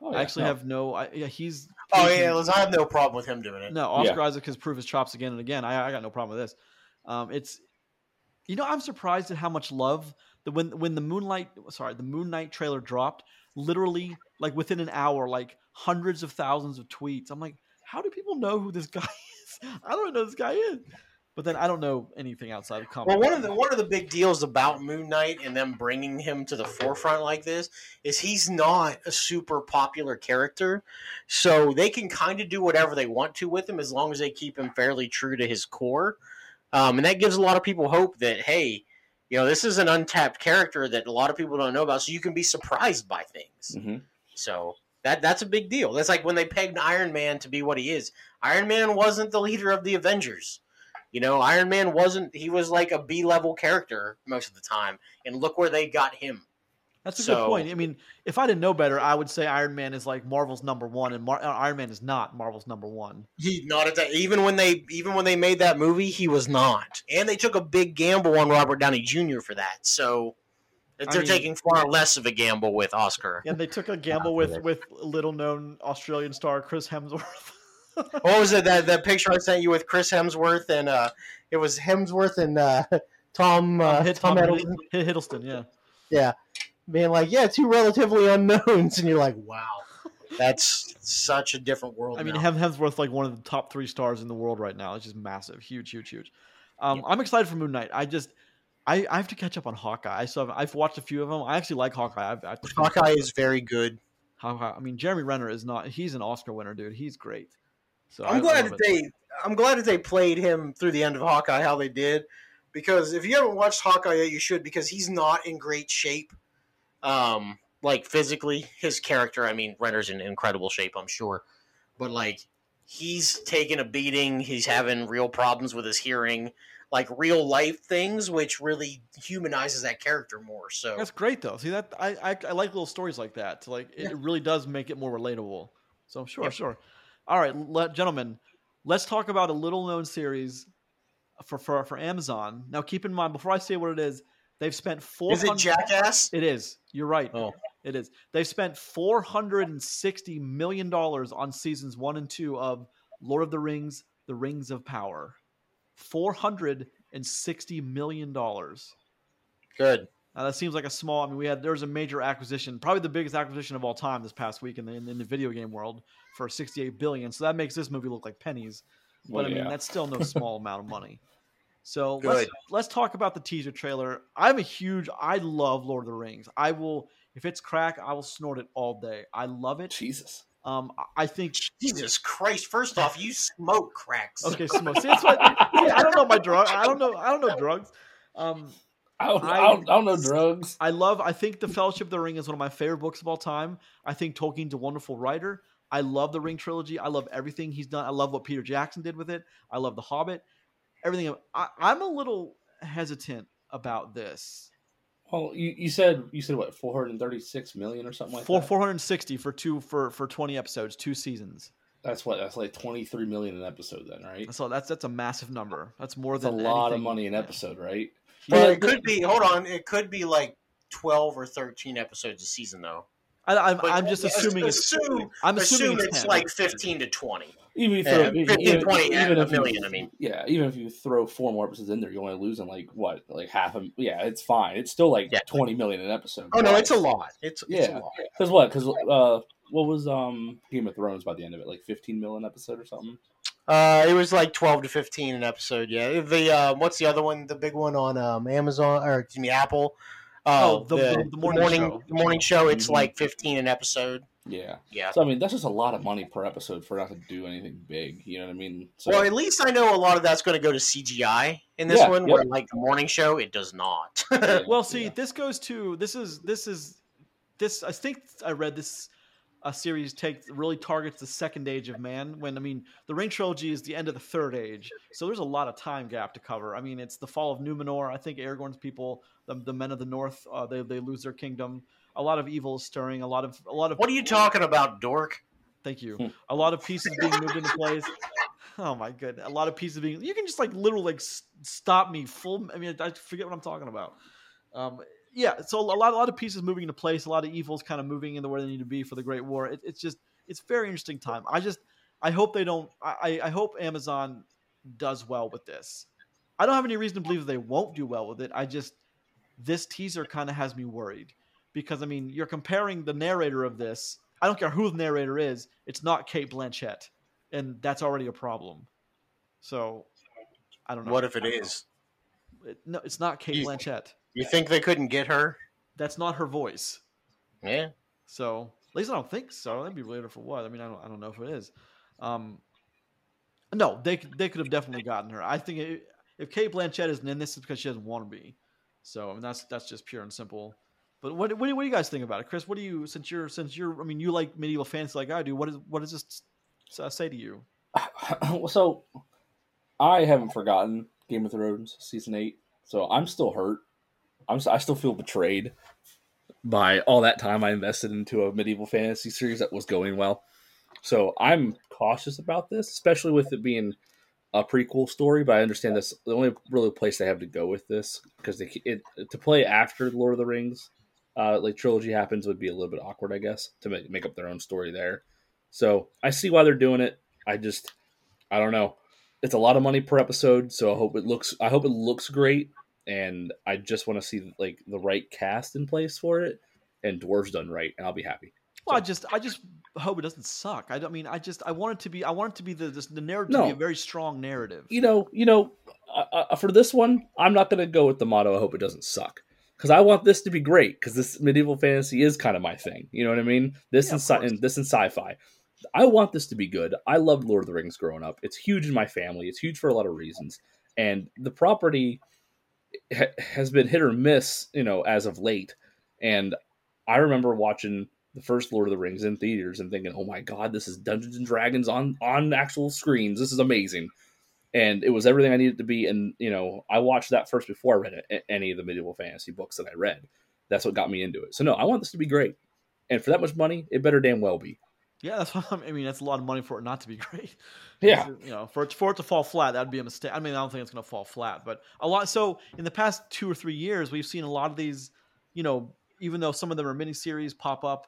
Oh, I actually no. have no. I, yeah, he's. Oh proven- yeah, listen, I have no problem with him doing it. No, Oscar Isaac has proved his chops again and again. I, I got no problem with this. Um, it's, you know, I'm surprised at how much love the when when the Moonlight, sorry, the Moon Knight trailer dropped. Literally, like within an hour, like hundreds of thousands of tweets. I'm like, how do people know who this guy is? I don't even know who this guy is. But then I don't know anything outside of comic. Well, one of the one of the big deals about Moon Knight and them bringing him to the forefront like this is he's not a super popular character, so they can kind of do whatever they want to with him as long as they keep him fairly true to his core, um, and that gives a lot of people hope that hey, you know, this is an untapped character that a lot of people don't know about, so you can be surprised by things. Mhm. So that that's a big deal. That's like when they pegged Iron Man to be what he is. Iron Man wasn't the leader of the Avengers. You know, Iron Man wasn't he was like a B level character most of the time. And look where they got him. That's a good point. I mean, if I didn't know better, I would say Iron Man is like Marvel's number one, and Mar- uh, Iron Man is not Marvel's number one. He not at that. Even when they even when they made that movie, he was not. And they took a big gamble on Robert Downey Jr. for that. So they're I mean- taking far less of a gamble with Oscar. And they took a gamble with with little known Australian star Chris Hemsworth. What was it that that picture I sent you with Chris Hemsworth and uh, it was Hemsworth and uh, Tom uh, Tom Hiddleston Hidd- Hiddleston, yeah. being like, yeah, two relatively unknowns, and you're like, wow, that's such a different world. I mean, now. Hem- Hemsworth like one of the top three stars in the world right now. It's just massive, huge, huge, huge. Um, I'm excited for Moon Knight. I just, I, I have to catch up on Hawkeye. I still have, I've watched a few of them. I actually like Hawkeye. I've, I've Hawkeye is very good. Hawkeye. I mean, Jeremy Renner is not. He's an Oscar winner, dude. He's great. So I- I I'm glad that it. they I'm glad that they played him through the end of Hawkeye how they did because if you haven't watched Hawkeye yet you should because he's not in great shape um like physically his character I mean Renner's in incredible shape I'm sure but like he's taking a beating he's having real problems with his hearing like real life things which really humanizes that character more so That's great though. See that I, I I like little stories like that. To like it, Yeah. it really does make it more relatable. So sure, Yep. sure. All right, let, gentlemen, let's talk about a little known series for, for for Amazon. Now keep in mind before I say what it is, they've spent four is it Jackass It is. You're right. Oh. It is. They've spent four hundred and sixty million dollars on seasons one and two of Lord of the Rings: The Rings of Power. Four hundred and sixty million dollars. good Now that seems like a small. I mean, we had there was a major acquisition, probably the biggest acquisition of all time this past week in the in the video game world for 68 billion. So that makes this movie look like pennies. But Well, I mean, yeah. that's still no small amount of money. So let's, let's talk about the teaser trailer. I'm a huge. I love Lord of the Rings. I will if it's crack, I will snort it all day. I love it. Jesus. Um, I- think. Jesus Christ first off you smoke cracks Okay, smoke. See, that's what, see, I don't know my drug. I don't know. I don't know drugs. Um, I don't, I, I- don't, I don't know drugs. I love. I think the Fellowship of the Ring is one of my favorite books of all time. I think Tolkien's a wonderful writer. I love the Ring trilogy. I love everything he's done. I love what Peter Jackson did with it. I love The Hobbit. Everything. I, I'm a little hesitant about this. Well, you, you said you said what 436 million or something like Four that. 460 for two for for 20 episodes, two seasons. That's what that's like 23 million an episode then, right? So that's that's a massive number. That's more That's a than lot of money an episode, right? Well, Yeah, it could be. Hold on, it could be like twelve or thirteen episodes a season, though. I, I'm, But I'm just assuming it's. assume, I'm assume assuming it's 10. like fifteen to twenty. Even if you Yeah, throw, even, 15, even, 20, even a if you- million, I mean. yeah, even if you throw four more episodes in there, you're only losing like what, like half a yeah, it's fine. It's still like Yeah. 20 million an episode. Oh no, it's a lot. It's, it's Yeah. Because what? Because uh, what was um Game of Thrones by the end of it? Like 15 million episode or something? Uh, it was like twelve to fifteen an episode. Yeah. The uh, what's the other one? The big one on um, Amazon or excuse me, Apple. Uh, Oh, the- the- the morning show. the morning show. It's Mhm. like fifteen an episode. Yeah. Yeah. So I mean, that's just a lot of money per episode for not to do anything big. You know what I mean? So, Well, at least I know a lot of that's going to go to CGI in this Yeah, one. yep. Where like the morning show, it does not. Well, see, yeah. this goes to this is this is this. I think I read this a series takes really targets the second age of man. When I mean, the Ring trilogy is the end of the third age, so there's a lot of time gap to cover. I mean, it's the fall of Numenor. I think Aragorn's people, the, the men of the North, uh, they they lose their kingdom. A lot of evil is stirring. A lot of a lot of what are you talking about, dork? Thank you. Hmm. A lot of pieces being moved into place. Oh my goodness! A lot of pieces being. You can just like literally like stop me full. I mean, I forget what I'm talking about. Um, yeah. So a lot, a lot of pieces moving into place. A lot of evils kind of moving into where they need to be for the Great War. It, it's just, it's very interesting time. I just, I hope they don't. I, I hope Amazon does well with this. I don't have any reason to believe they won't do well with it. I just, this teaser kind of has me worried because I mean, you're comparing the narrator of this. I don't care who the narrator is. It's not Cate Blanchett, and that's already a problem. So, I don't know. What if it is? It- no, it's not Cate Blanchett. You think they couldn't get her? That's not her voice. Yeah. So at least I don't think so. That'd be weird for what? I mean, I don't, I don't know if it is. Um, no, they could- they could have definitely gotten her. I think it, if Cate Blanchett isn't in this, it's because she doesn't want to be. So I mean, that's that's just pure and simple. But what, what do- what do you guys think about it, Chris? What do you since you're since you're I mean you like medieval fantasy like I do. What is what does this uh, say to you? so I haven't forgotten Game of Thrones season eight, so I'm still hurt. I'm I still feel betrayed. by all that time I invested into a medieval fantasy series that was going well. So I'm cautious about this, especially with it being a prequel story. But I understand that's the only really place they have to go with this because they it, to play after Lord of the Rings, uh, like trilogy happens, would be a little bit awkward, I guess, to make make up their own story there. So I see why they're doing it. I just I don't know. It's a lot of money per episode, so I hope it looks I hope it looks great and I just want to see like the right cast in place for it and dwarves done right and I'll be happy. Well, I just I just hope it doesn't suck. I don't I mean I just I want it to be I want it to be the this, the narrative to be a very strong narrative. You know, you know, uh, uh, for this one, I'm not going to go with the motto I hope it doesn't suck. Cuz I want this to be great cuz this medieval fantasy is kind of my thing. You know what I mean? This Yeah, and sci- and this and sci-fi. I want this to be good. I loved Lord of the Rings growing up. It's huge in my family. It's huge for a lot of reasons. And the property ha- has been hit or miss, you know, as of late. And I remember watching the first Lord of the Rings in theaters and thinking, "Oh my god, this is Dungeons and Dragons on on actual screens. This is amazing." And it was everything I needed to be. And you know, I watched that first before I read a- any of the medieval fantasy books that I read. That's what got me into it. So no, I want this to be great. And for that much money, it better damn well be. Yeah, that's what I'm, mean. That's a lot of money for it not to be great. Yeah. you know, for it for it to fall flat, that'd be a mistake. I mean, I don't think it's going to fall flat, but a lot. So in the past two or three years, we've seen a lot of these. You know, even though some of them are miniseries pop up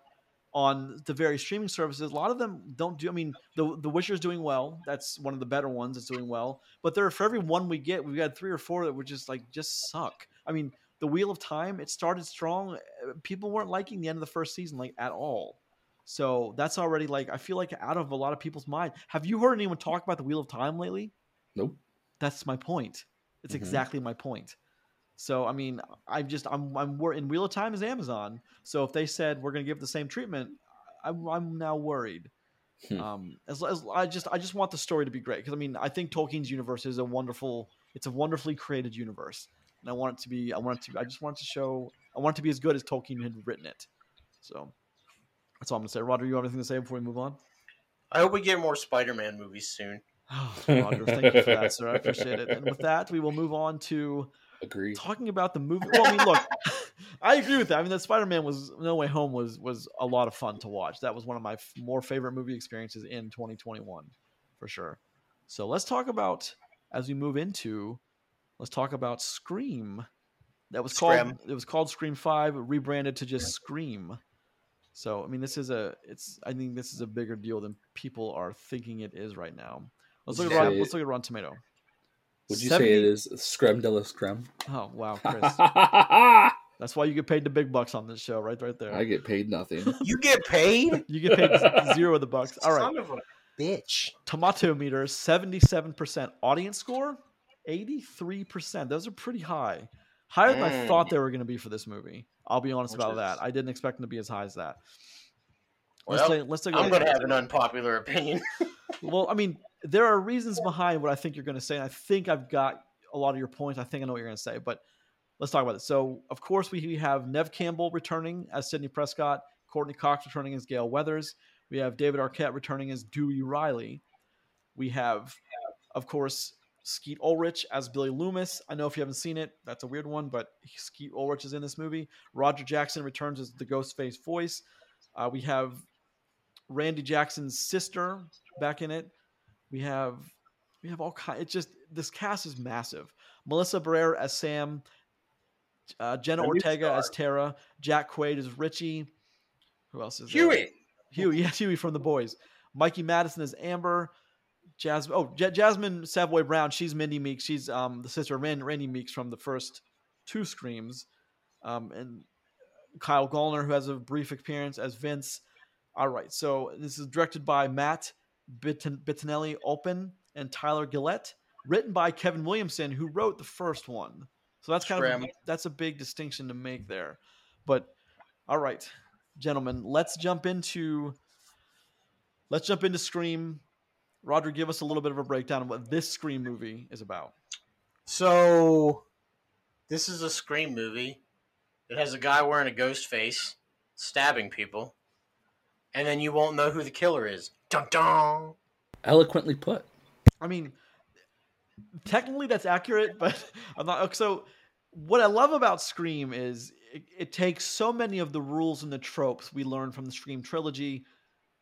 on the various streaming services, a lot of them don't do. I mean, the the Witcher's doing well. That's one of the better ones. It's doing well, but there for every one we get, we've got three or four that would just like just suck. I mean, the Wheel of Time, it started strong. People weren't liking the end of the first season like at all. So that's already like I feel like out of a lot of people's mind. Have you heard anyone talk about the Wheel of Time lately? Nope. That's my point. It's Mhm. exactly my point. So I mean, I'm just I'm I'm wor- in Wheel of Time is Amazon. So if they said we're going to give the same treatment, I'm, I'm now worried. Hmm. Um, as, as I just I just want the story to be great because I mean I think Tolkien's universe is a wonderful it's a wonderfully created universe and I want it to be I want it to I just want it to show I want it to be as good as Tolkien had written it. So that's all I'm gonna say. Roger, you have anything to say before we move on? I hope we get more Spider-Man movies soon. Oh, Roger, thank you for that, sir. I appreciate it. And with that, we will move on to Agree. talking about the movie. Well, I mean, look, I agree with that. I mean, the Spider-Man was No Way Home was was a lot of fun to watch. That was one of my f- more favorite movie experiences in 2021, for sure. So let's talk about as we move into. Let's talk about Scream. That was called. It was called Scream Five, rebranded to just Scream. So I mean, this is a. It's. I think this is a bigger deal than people are thinking it is right now. Let's look at Yeah. Let's look at Rotten Tomato. Would you 70 say it is scrum de la scrum? Oh wow, Chris. That's why you get paid the big bucks on this show, right? Right there. I get paid nothing. You get paid? You get paid zero of the bucks. All right. Son of a bitch. Tomato meter, seventy-seven percent. Audience score, eighty-three percent. Those are pretty high. Higher than I Mm. thought they were going to be for this movie. I'll be honest Which about is- that. I didn't expect them to be as high as that. Let's take, let's take I'm going to have an unpopular opinion. Well, I mean, there are reasons behind what I think you're going to say. And I think I've got a lot of your points. I think I know what you're going to say, but let's talk about it. So, of course, we we have Neve Campbell returning as Sidney Prescott, Courteney Cox returning as Gale Weathers. We have David Arquette returning as Dewey Riley. We have, of course, Skeet Ulrich as Billy Loomis. I know if you haven't seen it, that's a weird one, but Skeet Ulrich is in this movie. Roger Jackson returns as the Ghostface voice. Uh, we have Randy Jackson's sister back in it. We have we have all kind. It's just this cast is massive. Melissa Barrera as Sam, uh, Jenna Ortega as. Tara, Jack Quaid as Richie. Who else is there? Huey. Huey, yeah, Huey from the boys. Mikey Madison as Amber. Jasmine, oh, J- Jasmine Savoy Brown. She's Mindy Meeks. She's um the sister of Ran- Randy Meeks from the first two Screams. Um, and Kyle Gallner, who has a brief appearance as Vince. All right, so this is directed by Matt Bitin- Bittinelli Open and Tyler Gillett, written by Kevin Williamson, who wrote the first one. So that's kind of a, that's a big distinction to make there. But all right, gentlemen, let's jump into let's jump into Scream. Roger, give us a little bit of a breakdown of what this Scream movie is about. So, this is a Scream movie. It has a guy wearing a ghost face, stabbing people, and then you won't know who the killer is. Dun dun. Eloquently put. I mean, technically that's accurate, but I'm not. So, what I love about Scream is it, it takes so many of the rules and the tropes we learned from the Scream trilogy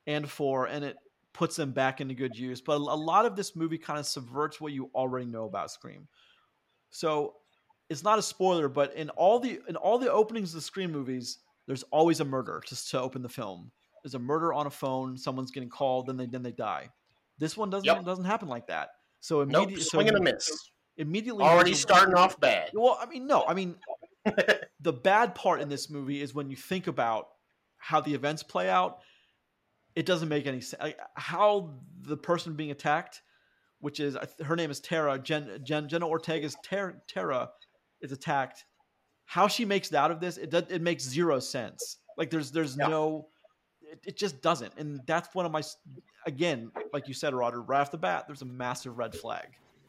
and four, and it puts them back into good use. But a lot of this movie kind of subverts what you already know about Scream. So it's not a spoiler, but in all the in all the openings of the Scream movies, there's always a murder to, to open the film. There's a murder on a phone, someone's getting called, then they then they die. This one doesn't Yep. doesn't happen like that. So Nope, immediately, swing and a miss. immediately Already starting off bad. well, I mean, no, I mean, the bad part in this movie is when you think about how the events play out. It doesn't make any sense. Like, how the person being attacked, which is her name is Tara, Jen, Jen Jenna Ortega's Ter- Tara, is attacked. How she makes it out of this, it does, it makes zero sense. Like there's there's Yeah. no, it, it just doesn't. And that's one of my again, like you said, Roger, right off the bat, there's a massive red flag.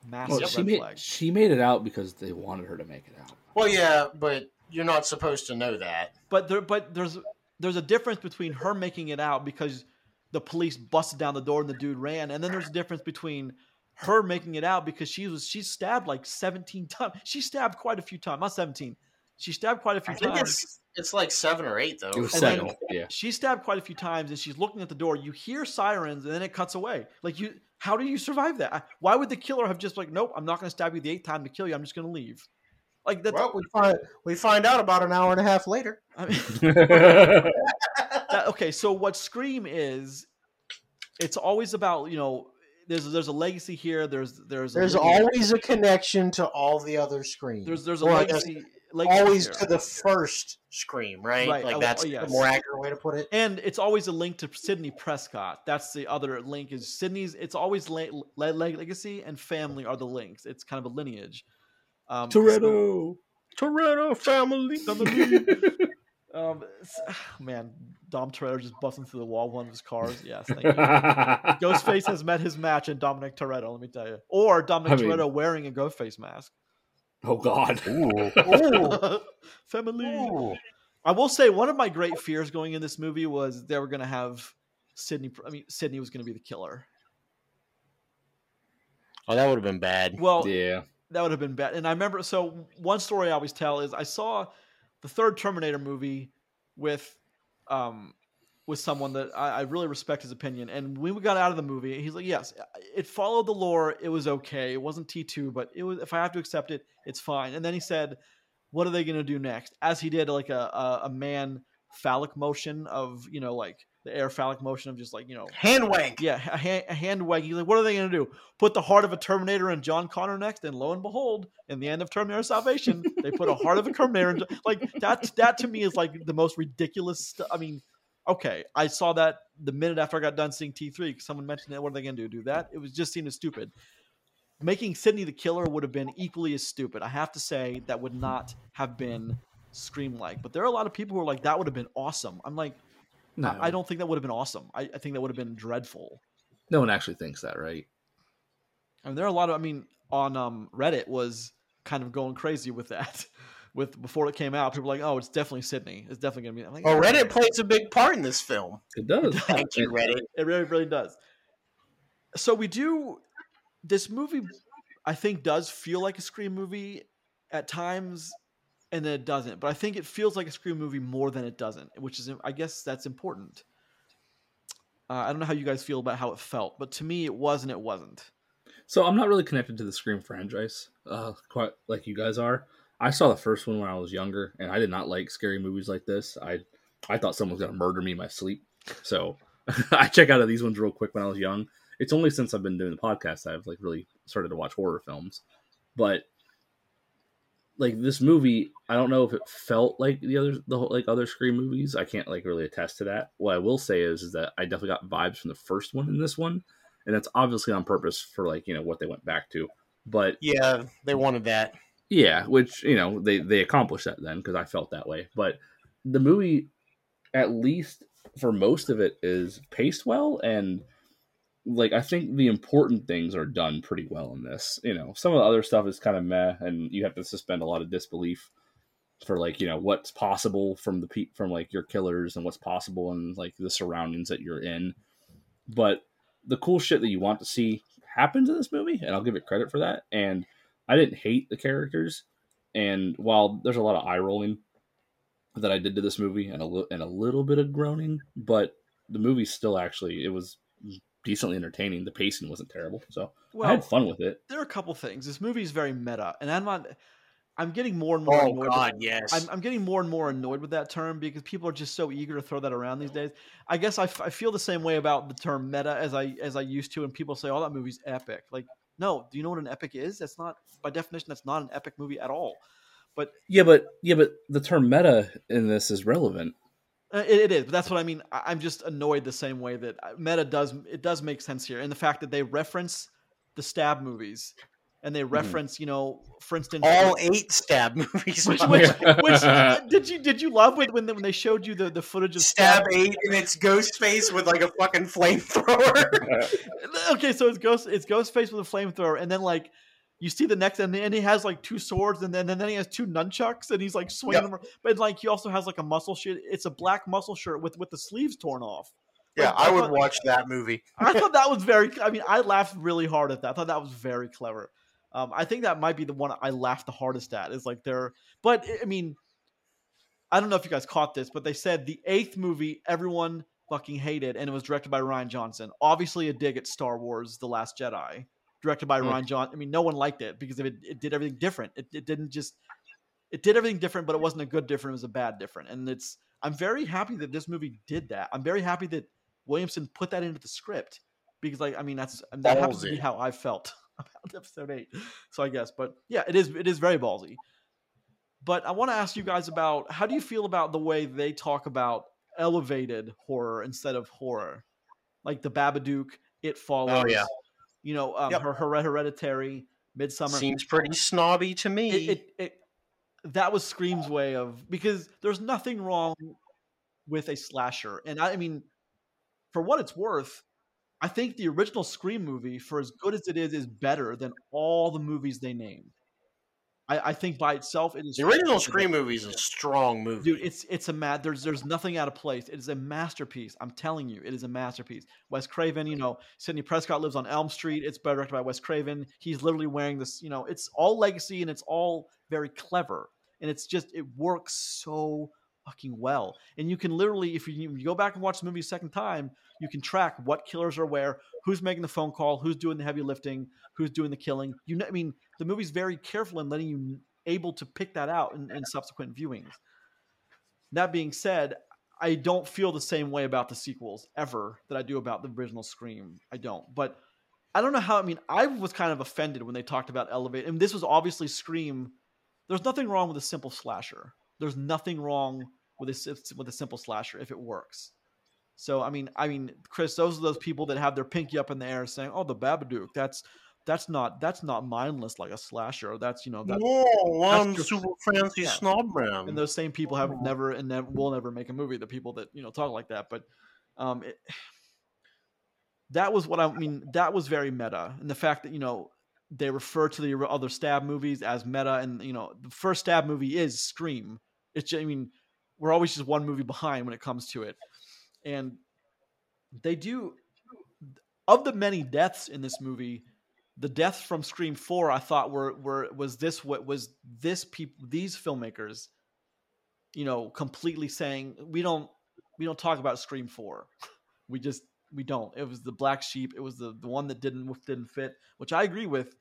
Massive Well, she red made flag. she made it out because they wanted her to make it out. Well, yeah, but you're not supposed to know that. but there but there's there's a difference between her making it out because the police busted down the door and the dude ran and then there's a difference between her making it out because she was she stabbed like 17 times she stabbed quite a few times not 17 she stabbed quite a few I think times it's it's like seven or eight though. It was seven. yeah. she stabbed quite a few times and she's looking at the door you hear sirens and then it cuts away like you how do you survive that why would the killer have just like nope i'm not going to stab you the eighth time to kill you i'm just going to leave like that's Well, we find we find out about an hour and a half later. I mean, that, okay, so what Scream is, it's always about you know, there's there's a legacy here. There's there's There's lineage- always a connection to all the other screens. there's there's a Or I guess legacy, legacy always here. to the first. Scream, right? Right, Like that's oh, yes. the more accurate way to put it. and it's always a link to Sidney Prescott. That's the other link is Sidney's. It's always le- le- legacy and family are the links. It's kind of a lineage. Um, so- Toretto. Toretto family. um, s- man, Dom Toretto just busting through the wall of one of his cars. Yes, thank you. Ghostface has met his match in Dominic Toretto. Let me tell you, or Dominic I mean- Toretto wearing a Ghostface mask. oh God. Ooh. Family. Ooh. I will say one of my great fears going in this movie was they were going to have Sidney. I mean, Sidney was going to be the killer. Oh, that would have been bad. Well, Yeah. that would have been bad. And I remember. So one story I always tell is I saw the third Terminator movie with, um, with someone that I, I really respect his opinion. And when we got out of the movie, he's like, "Yes, it followed the lore. It was okay. It wasn't T two, but it was. If I have to accept it, it's fine." And then he said, "What are they going to do next?" As he did like a, a a man phallic motion of you know like the air phallic motion of just like you know Hand wank. yeah, a hand, a hand wag. He's like, what are they going to do? Put the heart of a Terminator in John Connor next? And lo and behold, in the end of Terminator Salvation, they put a heart of a Terminator. In, like that. That to me is like the most ridiculous stuff. I mean, okay, I saw that the minute after I got done seeing T three. because Someone mentioned it. What are they going to do? Do that? It was just seemed stupid. Making Sidney the killer would have been equally as stupid. I have to say that would not have been Scream like. But there are a lot of people who are like, that would have been awesome. I'm like, No, I, I don't think that would have been awesome. I, I think that would have been dreadful. No one actually thinks that, right? I mean, there are a lot of. I mean, on um, Reddit was kind of going crazy with that. With before it came out, people were like, "Oh, it's definitely Sidney. It's definitely gonna be." I'm like, Oh, "Yeah, Reddit plays a big part in this film. It does. Thank you, Reddit. It really, really does. So we do. This movie, I think, does feel like a Scream movie at times, and then it doesn't. But I think it feels like a Scream movie more than it doesn't, which is, I guess, that's important. Uh, I don't know how you guys feel about how it felt, but to me, it was and it wasn't. So I'm not really connected to the Scream franchise, uh, quite like you guys are. I saw the first one when I was younger, and I did not like scary movies like this. I I thought someone was gonna murder me in my sleep. So I check out of these ones real quick when I was young. It's only since I've been doing the podcast that I've like really started to watch horror films. But like this movie, I don't know if it felt like the other the whole, like other Scream movies. I can't like really attest to that. What I will say is is that I definitely got vibes from the first one in this one, and that's obviously on purpose for like you know what they went back to. But Yeah, they wanted that. yeah, which you know they they accomplished that then because I felt that way. But the movie, at least for most of it, is paced well and like I think the important things are done pretty well in this. You know, some of the other stuff is kind of meh, and you have to suspend a lot of disbelief for like you know what's possible from the pe- from like your killers and what's possible and like the surroundings that you're in. But the cool shit that you want to see happens in this movie, and I'll give it credit for that. And I didn't hate the characters, and while there's a lot of eye rolling, that I did to this movie, and a and a little bit of groaning, but the movie still actually it was decently entertaining. The pacing wasn't terrible, so Well, I had fun with it. there are a couple things. This movie is very meta, and I'm not. I'm getting more and more Oh annoyed. God, with, yes. I'm, I'm getting more and more annoyed with that term because people are just so eager to throw that around these days. I guess I, f- I feel the same way about the term meta as I as I used to, and people say, "Oh, that movie's epic." Like, no, do you know what an epic is? That's not by definition. That's not an epic movie at all. But yeah, but yeah, but the term meta in this is relevant. Uh, It, it is, but that's what I mean. I- I'm just annoyed the same way that uh, meta does. It does make sense here, and the fact that they reference the stab movies, and they reference, you know, for instance, All eight stab movies. Which, which, which uh, did you did you love when when they, when they showed you the, the footage of stab eight and it's Ghostface with like a fucking flamethrower. Okay, so it's ghost it's Ghostface with a flamethrower, and then like you see the next, and then he has like two swords, and then and then he has two nunchucks, and he's like swinging them. But like he also has like a muscle shirt. It's a black muscle shirt with with the sleeves torn off. yeah, Like, I would thought- watch that movie. I thought that was very. I mean, I laughed really hard at that. I thought that was very clever. Um, I think that might be the one I laughed the hardest at. Is like there, but I mean, I don't know if you guys caught this, but they said the eighth movie everyone fucking hated, and it was directed by Rian Johnson. Obviously, a dig at Star Wars: The Last Jedi, directed by Hmm. Rian Johnson. I mean, no one liked it because it, it did everything different. It, it didn't just. It did everything different, but it wasn't a good different. It was a bad different, and it's. I'm very happy that this movie did that. I'm very happy that Williamson put that into the script because, like, I mean, that's that happens to be how I felt about episode eight. So I guess, but yeah, it is. It is very ballsy. But I want to ask you guys about how do you feel about the way they talk about elevated horror instead of horror, like the Babadook, It Follows. Oh, yeah. You know, um, Yep. her, her hereditary, Midsommar Seems pretty snobby to me. it, it, it that was Scream's way of because there's nothing wrong with a slasher, and I, I mean, for what it's worth, I think the original Scream movie, for as good as it is, is better than all the movies they named. I, I think by itself, it is the original Scream movie is a strong movie. Dude, it's it's a mad. There's there's nothing out of place. It is a masterpiece. I'm telling you, it is a masterpiece. Wes Craven, you know, Sidney Prescott lives on Elm Street. It's directed by Wes Craven. He's literally wearing this. You know, it's all legacy and it's all very clever. And it's just it works so fucking well. And you can literally, if you, you go back and watch the movie a second time, you can track what killers are where, who's making the phone call, who's doing the heavy lifting, who's doing the killing. You know, I mean, the movie's very careful in letting you able to pick that out in, in subsequent viewings. That being said, I don't feel the same way about the sequels ever that I do about the original Scream. I don't. But I don't know how. I mean, I was kind of offended when they talked about elevate, and this was obviously Scream. There's nothing wrong with a simple slasher. There's nothing wrong with a with a simple slasher if it works. So I mean, I mean, Chris, those are those people that have their pinky up in the air saying, "Oh, the Babadook, that's that's not that's not mindless like a slasher. That's you know that." Whoa, I'm just- super fancy yeah. snob man. and those same people have never and never will never make a movie. The people that you know talk like that, but um, it, that was what I mean. That was very meta, and the fact that you know they refer to the other stab movies as meta, and you know the first stab movie is Scream. It's just, I mean we're always just one movie behind when it comes to it, and they do of the many deaths in this movie. The deaths from Scream Four, I thought were were was this what was this people these filmmakers you know completely saying we don't we don't talk about scream 4 we just we don't. It was the black sheep. It was the, the one that didn't didn't fit which i agree with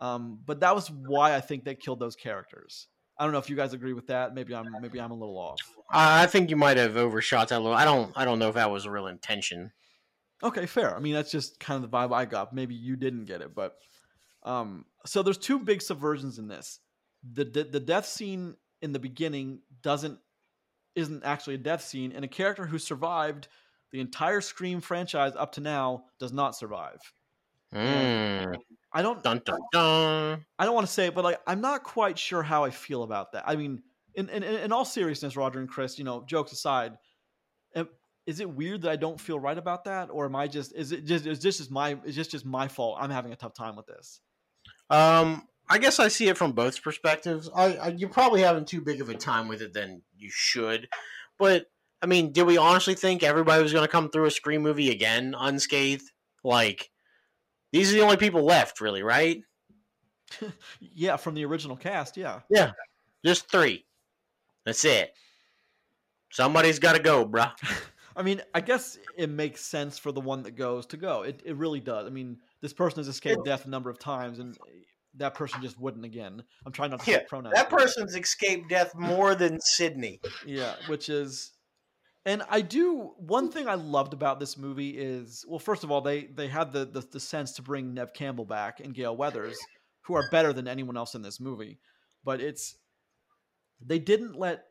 um, but that was why i think they killed those characters i don't know if you guys agree with that maybe i'm maybe i'm a little off I think you might have overshot that a little. I don't. I don't know if that was a real intention. Okay, fair. I mean, that's just kind of the vibe I got. Maybe you didn't get it, but um, so there's two big subversions in this. The, the the death scene in the beginning doesn't isn't actually a death scene, and a character who survived the entire Scream franchise up to now does not survive. Mm. I don't Dun dun dun. I don't want to say it, but like I'm not quite sure how I feel about that. I mean, in in, in all seriousness, Roger and Chris, you know, jokes aside, is it weird that I don't feel right about that, or am I just is it just is this just my is this just my fault? I'm having a tough time with this. Um, I guess I see it from both perspectives. I, I you're probably having too big of a time with it than you should, but I mean, did we honestly think everybody was going to come through a Scream movie again unscathed? Like, these are the only people left, really, right? Yeah, from the original cast, yeah. Yeah. Just three. That's it. Somebody's got to go, bruh. I mean, I guess it makes sense for the one that goes to go. It it really does. I mean, this person has escaped death a number of times, and that person just wouldn't again. I'm trying not to Yeah, say pronouns. That person's escaped death more than Sidney. Yeah, which is, and I do one thing I loved about this movie is well, first of all, they they had the the, the sense to bring Neve Campbell back and Gale Weathers, who are better than anyone else in this movie, but it's they didn't let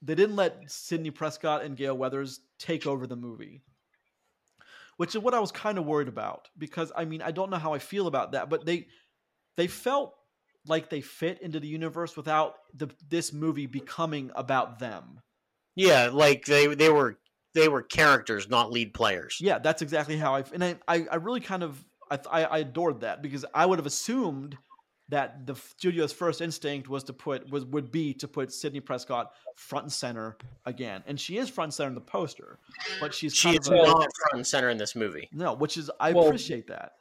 they didn't let Sidney Prescott and Gale Weathers take over the movie. Which is what I was kind of worried about because I mean I don't know how I feel about that, but they they felt like they fit into the universe without the this movie becoming about them. Yeah, like they they were they were characters, not lead players. Yeah, that's exactly how I and I I, I really kind of I, I I adored that because I would have assumed that the studio's first instinct was to put was would be to put Sidney Prescott front and center again, and she is front and center in the poster, but she's She kind is of a, not front and center in this movie. no, which is I Well- appreciate that.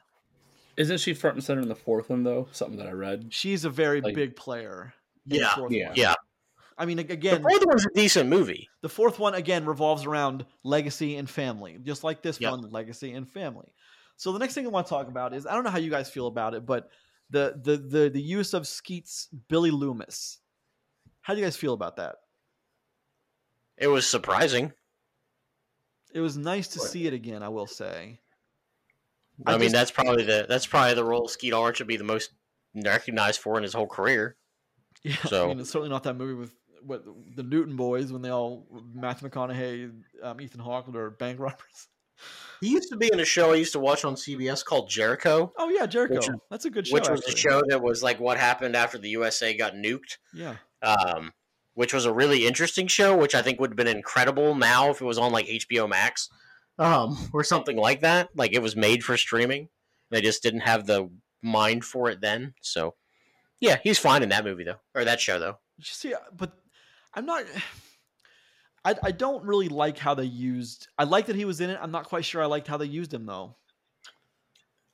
Isn't she front and center in the fourth one though? Something that I read. She's a very Like- big player. in the Yeah, fourth yeah. one. Yeah, I mean, the again, fourth one's a decent movie. The fourth one again revolves around legacy and family, just like this Yep. one, legacy and family. So the next thing I want to talk about is I don't know how you guys feel about it, but the the the the use of Skeet's Billy Loomis. How do you guys feel about that? It was surprising. It was nice to see it again, I will say. I, I mean, just- that's probably the that's probably the role Skeet Ulrich would be the most recognized for in his whole career. Yeah, I mean, it's certainly not that movie with what the Newton boys when they all Matthew McConaughey, um, Ethan Hawke, are bank robbers. He used to be in a show I used to watch on CBS called Jericho. Oh yeah, Jericho. Which- That's a good show. which was a show that was like what happened after the USA got nuked. Yeah, Um, which was a really interesting show, which I think would have been incredible now if it was on like HBO Max, um, or something like that. Like it was made for streaming. They just didn't have the mind for it then. So, yeah, he's fine in that movie though, or that show though. You see, uh, but I'm not. I I don't really like how they used. I like that he was in it. I'm not quite sure I liked how they used him though.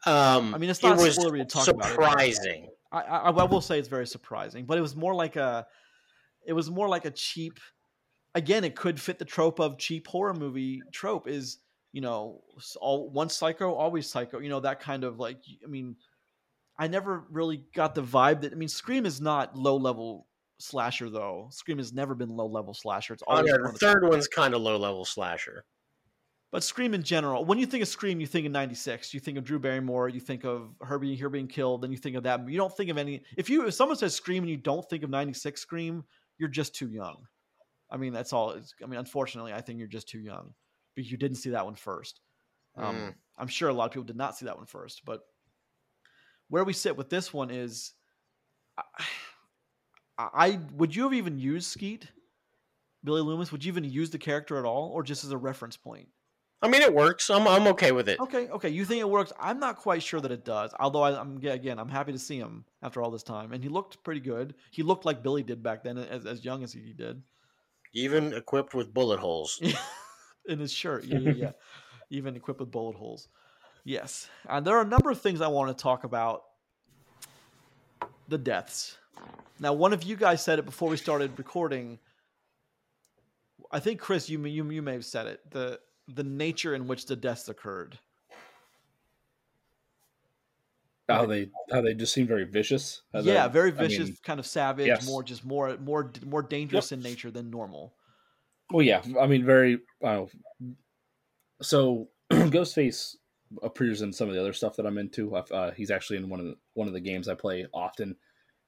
Um, I mean, it's it not was spoilery to talk about it. surprising. I, I I will say it's very surprising, but it was more like a. It was more like a cheap. Again, it could fit the trope of cheap horror movie trope. Is you know all once psycho always psycho. You know that kind of like. I mean, I never really got the vibe that. I mean, Scream is not low level slasher though. Scream has never been low level slasher. It's Oh, yeah, the the third one's kind of low level slasher. But Scream in general, when you think of Scream, you think of '96. You think of Drew Barrymore. You think of her being here being killed. Then you think of that. You don't think of any. If you if someone says Scream and you don't think of '96 Scream, you're just too young. I mean, that's all. It's, I mean, unfortunately, I think you're just too young because you didn't see that one first. Um, Mm. I'm sure a lot of people did not see that one first. But where we sit with this one is, I, I would you have even used Skeet, Billy Loomis? Would you even use the character at all, or just as a reference point? I mean, it works. I'm I'm okay with it. Okay, okay. You think it works? I'm not quite sure that it does. Although I, I'm again, I'm happy to see him after all this time, and he looked pretty good. He looked like Billy did back then, as, as young as he did Even equipped with bullet holes. in his shirt. Yeah, yeah, yeah. Even equipped with bullet holes. Yes, and there are a number of things I want to talk about. The deaths. Now, one of you guys said it before we started recording. I think Chris, you may- you you may have said it. the The nature in which the deaths occurred. How they how they just seem very vicious. How they- yeah, very I mean, vicious, kind of savage, yes. more just more more more dangerous in nature than normal. Well, yeah, I mean, very. Uh, so Ghostface appears in some of the other stuff that I'm into. Uh, he's actually in one of the one of the games I play often,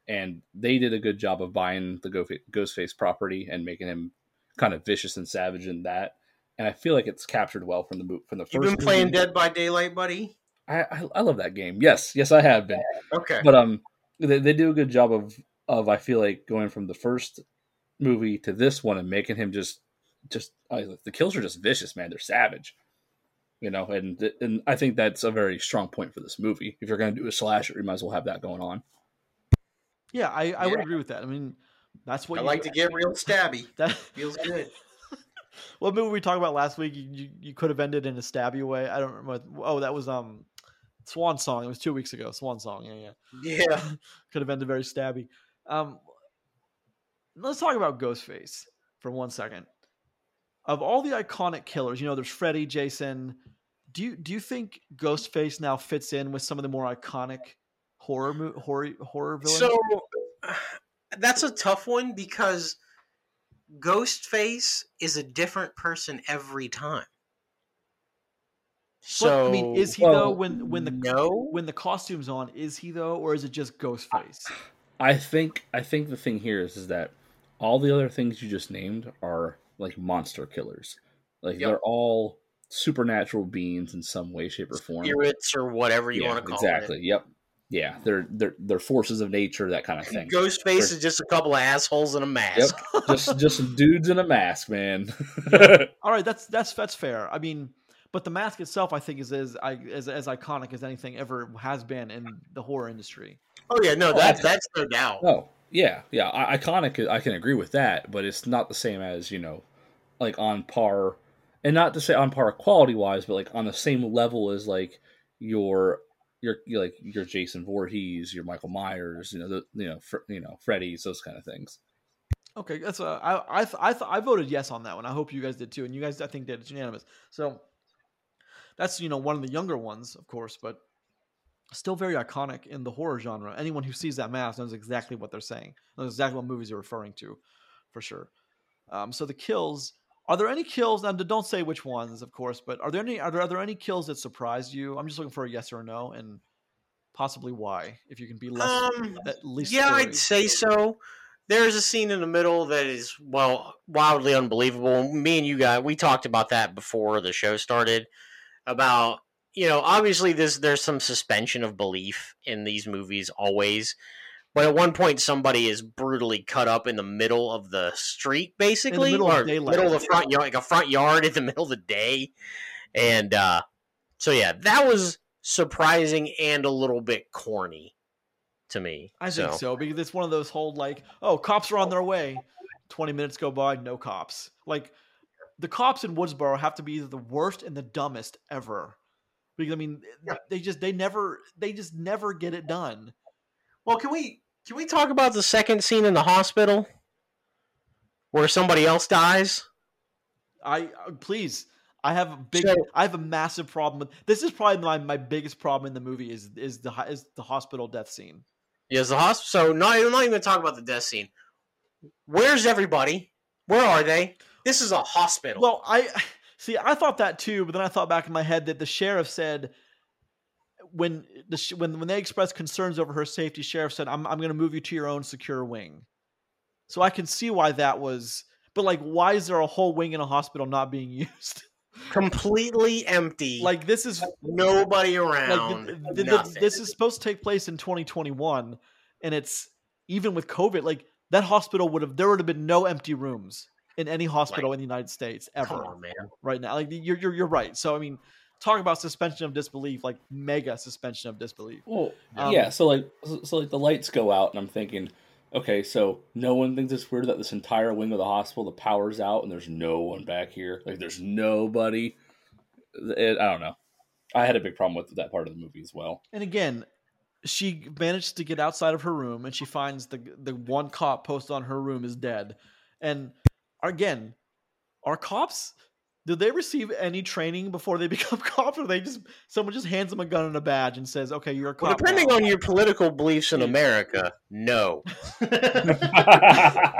and they did a good job of buying the Ghostface property and making him kind of vicious and savage in that. And I feel like it's captured well from the from the first. You've been playing movie. Dead by Daylight, buddy. I, I I love that game. Yes, yes, I have been Okay. but um they, they do a good job of of i feel like going from the first movie to this one and making him just just I, the kills are just vicious man they're savage you know and and i think that's a very strong point for this movie if you're going to do a slasher you might as well have that going on Yeah, I, I would agree with that. I mean, that's what I you like do- to get real stabby. That Feels good. what movie we talked about last week? You, you, you could have ended in a stabby way. I don't remember. Oh, that was um, Swan Song. It was two weeks ago. Swan Song. Yeah, yeah. Yeah. could have ended very stabby. Um, let's talk about Ghostface for one second. Of all the iconic killers, you know, there's Freddy, Jason. Do you do you think Ghostface now fits in with some of the more iconic horror mo- horror horror villains? So that's a tough one because Ghostface is a different person every time. But, So I mean, is he though when when the no? when the costume's on? Is he though, or is it just Ghostface? I think I think the thing here is is that all the other things you just named are like monster killers. Like Yep. they're all supernatural beings in some way, shape, or form. spirits or whatever you yeah, want to call exactly. Yep. Yeah, they're they're they're forces of nature, that kind of it. thing. Ghostface is just a couple of assholes in a mask. just just dudes in a mask, man. All right, that's that's that's fair. I mean, but the mask itself, I think, is as as as iconic as anything ever has been in the horror industry. Oh yeah, no, Oh, that's that's no doubt. oh yeah, yeah. I- Iconic. I can agree with that, but it's not the same as you know, like on par, and not to say on par quality wise, but like on the same level as like your your, like your Jason Voorhees, your Michael Myers, you know, the you know, fr- you know, Freddy's, those kind of things. Okay, that's uh, I I th- I, th- I voted yes on that one. I hope you guys did too, and you guys I think did. It's unanimous. So that's you know one of the younger ones, of course, but still very iconic in the horror genre. Anyone who sees that mask knows exactly what they're saying. Knows exactly what movies you're referring to, for sure. Um, so the kills. Are there any kills? Now, don't say which ones, of course, but are there any are there, are there any kills that surprised you? I'm just looking for a yes or a no, and possibly why, if you can be less Um, at least. yeah. I'd say so. There's a scene in the middle that is well wildly unbelievable. Me and you guys, we talked about that before the show started. About you know, obviously this there's some suspension of belief in these movies always, but at one point somebody is brutally cut up in the middle of the street, basically, middle of or daylight. middle of the front yard, like a front yard in the middle of the day, and uh, so yeah, that was surprising and a little bit corny to me. I think so because it's one of those whole like, oh, cops are on their way. Twenty minutes go by, no cops. Like the cops in Woodsboro have to be either the worst and the dumbest ever. Because I mean, Yeah. they just they never they just never get it done. Well, can we can we talk about the second scene in the hospital where somebody else dies? I uh, please. I have a big. So- I have a massive problem with this. Is probably my, my biggest problem in the movie is is the is the hospital death scene. Yes, the hospital. So not, I'm not even talk about the death scene. Where's everybody? Where are they? This is a hospital. Well, I see. I thought that too, but then I thought back in my head that the sheriff said when the when when they expressed concerns over her safety, sheriff said, "I'm I'm going to move you to your own secure wing." So I can see why that was. But like, why is there a whole wing in a hospital not being used? completely empty. like this is nobody like around. th- th- th- nothing. this is supposed to take place in 2021, and it's even with COVID, like that hospital would have there would have been no empty rooms in any hospital in the United States ever on, man. right now. Like you're you're you're right. So I mean, talk about suspension of disbelief, like mega suspension of disbelief. Well, Um, yeah. So like, so, so like the lights go out, and I'm thinking, okay, so no one thinks it's weird that this entire wing of the hospital, the power's out, and there's no one back here. Like, there's nobody. It, I don't know. I had a big problem with that part of the movie as well. And again, she managed to get outside of her room, and she finds the the one cop posted on her room is dead. And again, are cops? Do they receive any training before they become cops, or they just someone just hands them a gun and a badge and says, "Okay, you're a cop." Well, depending now." on your political beliefs in America, no. okay,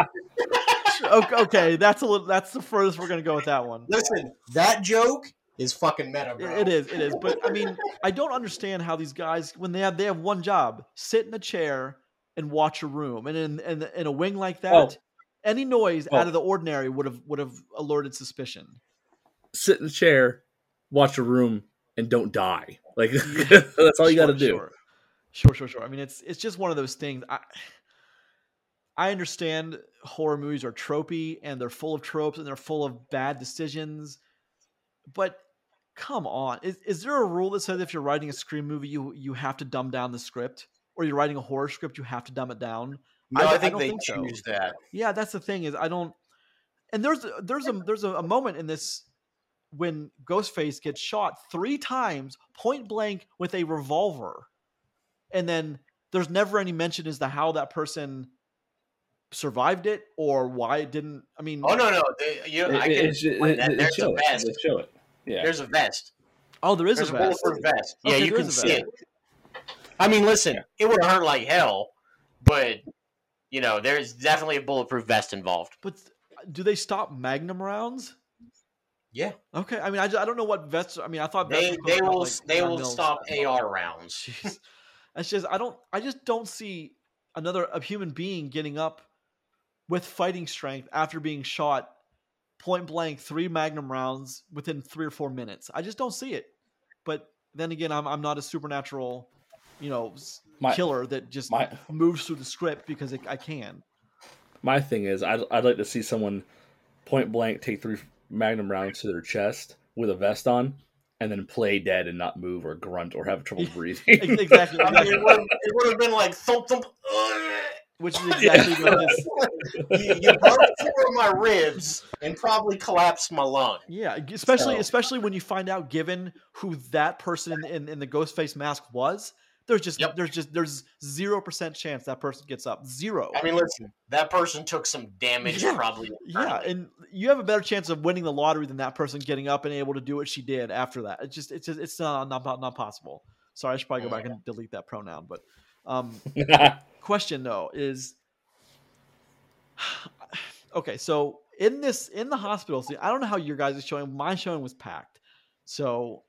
okay, that's a little. That's the furthest we're gonna go with that one. Listen, that joke is fucking meta, bro. It- it is, it is. But I mean, I don't understand how these guys, when they have they have one job, sit in a chair and watch a room, and in in, in a wing like oh. that, Oh. any noise Oh. out of the ordinary would have would have alerted suspicion. Sit in the chair, watch a room, and don't die. Like that's all you got to do. Sure. sure, sure, sure. I mean, it's it's just one of those things. I I understand horror movies are tropey and they're full of tropes and they're full of bad decisions, but come on, is is there a rule that says if you're writing a scream movie, you you have to dumb down the script, or you're writing a horror script, you have to dumb it down? No, I I, don't- I think don't they think so. choose that. Yeah, that's the thing is I don't. And there's there's a there's a, a moment in this when Ghostface gets shot three times point blank with a revolver, and then there's never any mention as to how that person survived it or why it didn't. I mean, Oh no, no, they, you, It, I can. it, it, explain it, that. it There's a show it. vest. Show it. Yeah. There's a vest. oh, there is There's a a vest. bulletproof vest. Oh, yeah, Okay, you can see it. I mean, listen, it would have hurt like hell, but you know, there's definitely a bulletproof vest involved. But do they stop Magnum rounds? Yeah, Okay, I mean, I, ju- I don't know what vets. I mean, I thought they were they will like, they will mils. stop AR rounds. Jeez. It's just I don't I just don't see another a human being getting up with fighting strength after being shot point blank three magnum rounds within three or four minutes. I just don't see it. But then again, I'm I'm not a supernatural, you know, My- killer that just my- moves through the script because it, I can. My thing is, I'd, I'd like to see someone point blank take three magnum rounds to their chest with a vest on, and then play dead and not move or grunt or have trouble breathing. Exactly, I mean, it would it would have been like thump thump. which is exactly what this. you, you broke four of my ribs and probably collapsed my lung. Yeah, especially So- especially when you find out, given who that person in, in, in the ghost face mask was, there's just Yep. there's just there's zero percent chance that person gets up. Zero. I mean, listen, that person took some damage Yeah, probably. yeah, and you have a better chance of winning the lottery than that person getting up and able to do what she did after that. It's just it's just it's not not, not, not possible. Sorry, I should probably go back and delete that pronoun. But um, question though is okay so in this in the hospital scene i don't know how your guys are showing my showing was packed so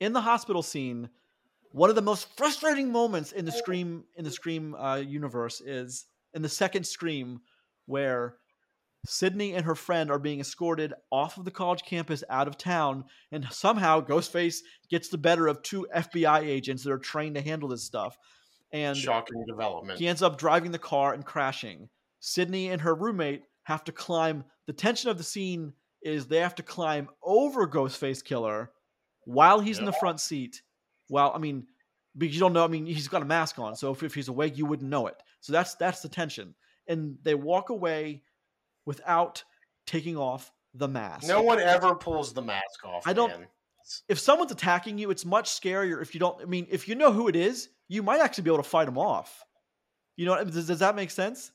in the hospital scene one of the most frustrating moments in the scream in the scream uh, universe is in the second scream where sidney and her friend are being escorted off of the college campus out of town and somehow ghostface gets the better of two fbi agents that are trained to handle this stuff and shocking development. he ends up driving the car and crashing. Sidney and her roommate have to climb. The tension of the scene is they have to climb over Ghostface Killer while he's in the front seat. Well, I mean, because you don't know. I mean, he's got a mask on, so if, if he's awake, you wouldn't know it. So that's that's the tension. And they walk away without taking off the mask. No one ever pulls the mask off. I don't- man. if someone's attacking you, it's much scarier if you don't. I mean, if you know who it is, you might actually be able to fight them off. You know, does, does that make sense?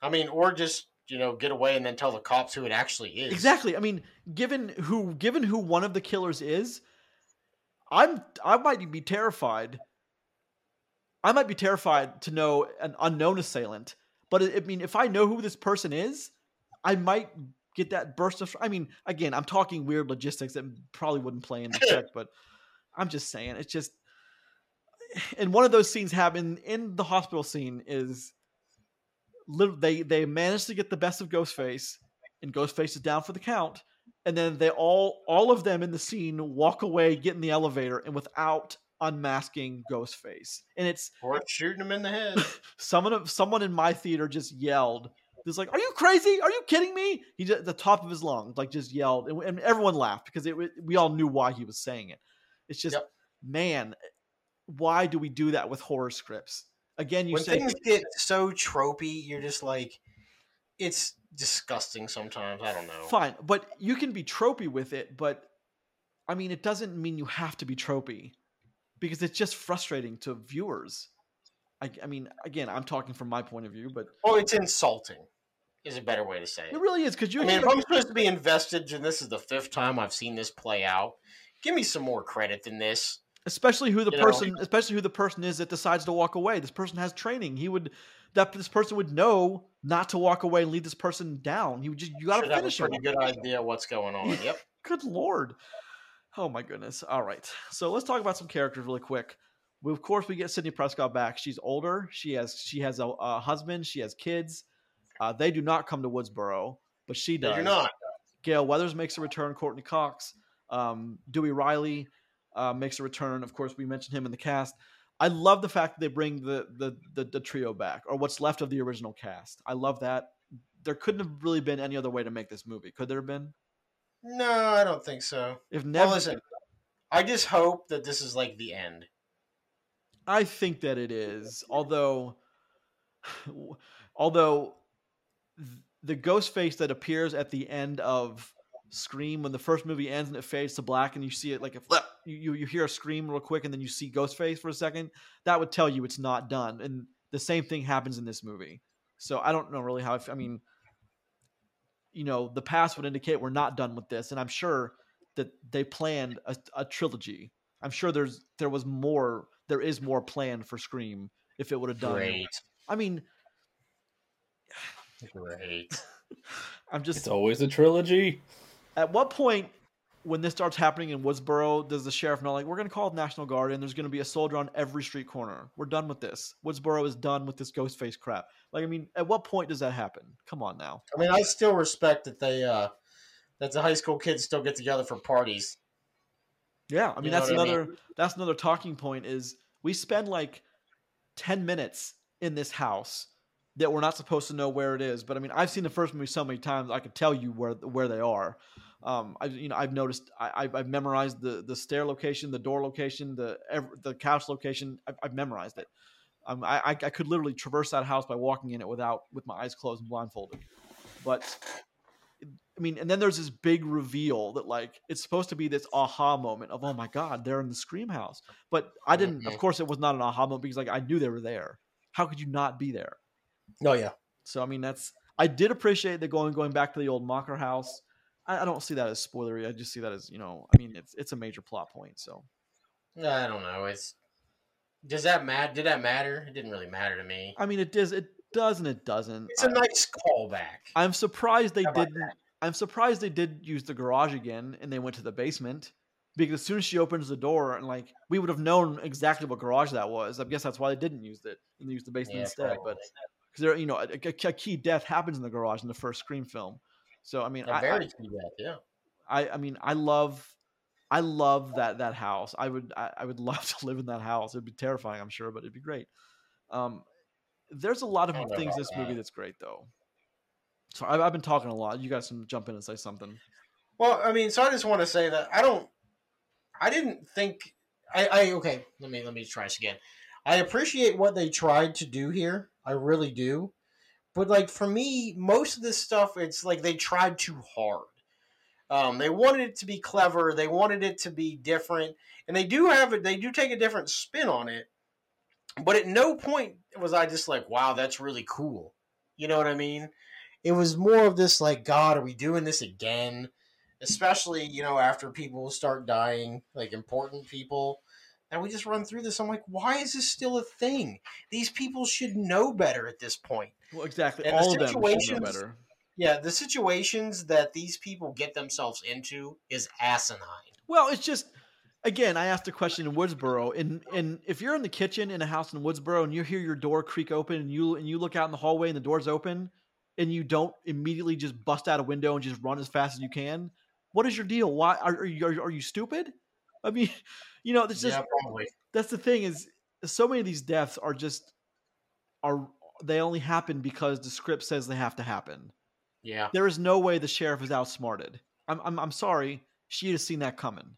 I mean, or just you know get away and then tell the cops who it actually is. Exactly. I mean, given who given who one of the killers is, I'm I might be terrified. I might be terrified to know an unknown assailant. But I mean, if I know who this person is, I might get that burst of. I mean, again, I'm talking weird logistics that probably wouldn't play in the check, but I'm just saying it's just. And one of those scenes happen in the hospital scene is, they they manage to get the best of Ghostface, and Ghostface is down for the count, and then they all all of them in the scene walk away, get in the elevator, and without unmasking Ghostface, and it's Or shooting him in the head. someone someone in my theater just yelled. Just like, are you crazy? Are you kidding me? He just, at the top of his lungs, like just yelled, and, and everyone laughed because it, we all knew why he was saying it. It's just, Yep. man, why do we do that with horror scripts? Again, you when say things get so tropey, you're just like, it's disgusting. Sometimes I don't know. fine, but you can be tropey with it. But I mean, it doesn't mean you have to be tropey because it's just frustrating to viewers. I, I mean, again, I'm talking from my point of view, but Oh, it's insulting. Is a better way to say it it. really is because you. I mean, if I'm supposed to be invested, and this is the fifth time I've seen this play out, give me some more credit than this. especially who the you know. person especially who the person is that decides to walk away this person has training he would that this person would know not to walk away and leave this person down you just you got to have a finish him pretty good idea what's going on. Yep. good lord oh my goodness all right so let's talk about some characters really quick we, of course we get sidney prescott back she's older she has she has a, a husband she has kids uh, they do not come to woodsboro but she does. They do not. Gale Weathers makes a return. Courteney Cox, um, Dewey Riley uh, makes a return. Of course, we mentioned him in the cast. I love the fact that they bring the, the the the trio back, or what's left of the original cast. I love that. There couldn't have really been any other way to make this movie. Could there have been? No, I don't think so. If Well, never, listen, I just hope that this is like the end. I think that it is. Although, although the ghost face that appears at the end of Scream when the first movie ends and it fades to black and you see it like if you, you you hear a scream real quick and then you see Ghostface for a second, that would tell you it's not done. And the same thing happens in this movie. So I don't know really how. I f- I mean, you know, the past would indicate we're not done with this, and I'm sure that they planned a, a trilogy. I'm sure there's there was more. There is more planned for Scream if it would have done. Great, I mean, great. I'm just It's always a trilogy. At what point when this starts happening in Woodsboro does the sheriff know like we're going to call the National Guard and there's going to be a soldier on every street corner? We're done with this. Woodsboro is done with this ghost face crap. Like I mean, at what point does that happen? Come on now. I mean, I still respect that they uh that the high school kids still get together for parties. Yeah, I mean You know that's what I mean? another that's another talking point is we spend like 10 minutes in this house that we're not supposed to know where it is. But I mean, I've seen the first movie so many times I could tell you where where they are. Um, I you know I've noticed I, I've, I've memorized the the stair location, the door location, the the couch location. I've, I've memorized it. Um, I, I I could literally traverse that house by walking in it without with my eyes closed and blindfolded. But I mean, and then there's this big reveal that like it's supposed to be this aha moment of oh my god they're in the scream house, but I didn't. Of course, it was not an aha moment because like I knew they were there. How could you not be there? Oh yeah. So I mean, that's I did appreciate the going going back to the old Macher house. I, I don't see that as spoilery. I just see that as you know. I mean, it's it's a major plot point. So I don't know. It's does that matter? Did that matter? It didn't really matter to me. I mean, it does it does and it doesn't. It's a I- nice callback. I'm surprised they didn't. I'm surprised they did use the garage again and they went to the basement because as soon as she opens the door and like we would have known exactly what garage that was. I guess that's why they didn't use it and they used the basement Yeah, instead. But probably. Because there, you know, a, a- key death happens in the garage in the first Scream film. So I mean, a I, very key death, yeah. I, I mean, I love, I love that that house. I would, I, I would love to live in that house. It'd be terrifying, I'm sure, but it'd be great. Um, there's a lot of I things this movie that's great, though. So I've, I've been talking a lot. You guys can jump in and say something. Well, I mean, so I just want to say that I don't, I didn't think, I, I okay. Let me let me try this again. I appreciate what they tried to do here. I really do, but like for me, most of this stuff, it's like they tried too hard. Um, they wanted it to be clever. They wanted it to be different, and they do have it. They do take a different spin on it. But at no point was I just like, "Wow, that's really cool." You know what I mean? It was more of this like, "God, are we doing this again?" especially you know after people start dying like important people and we just run through this i'm like why is this still a thing these people should know better at this point Well, exactly. And the All of them should know better. yeah the situations that these people get themselves into is asinine Well, it's just again, I asked a question in Woodsboro, and and if you're in the kitchen in a house in Woodsboro and you hear your door creak open and you and you look out in the hallway and the door's open, and you don't immediately just bust out a window and just run as fast as you can, what is your deal? Why are, are you are, are you stupid? I mean, you know, it's just yeah probably that's the thing is so many of these deaths are just are they only happen because the script says they have to happen. yeah There is no way the sheriff is outsmarted. I'm I'm, I'm sorry. She'd have seen that coming.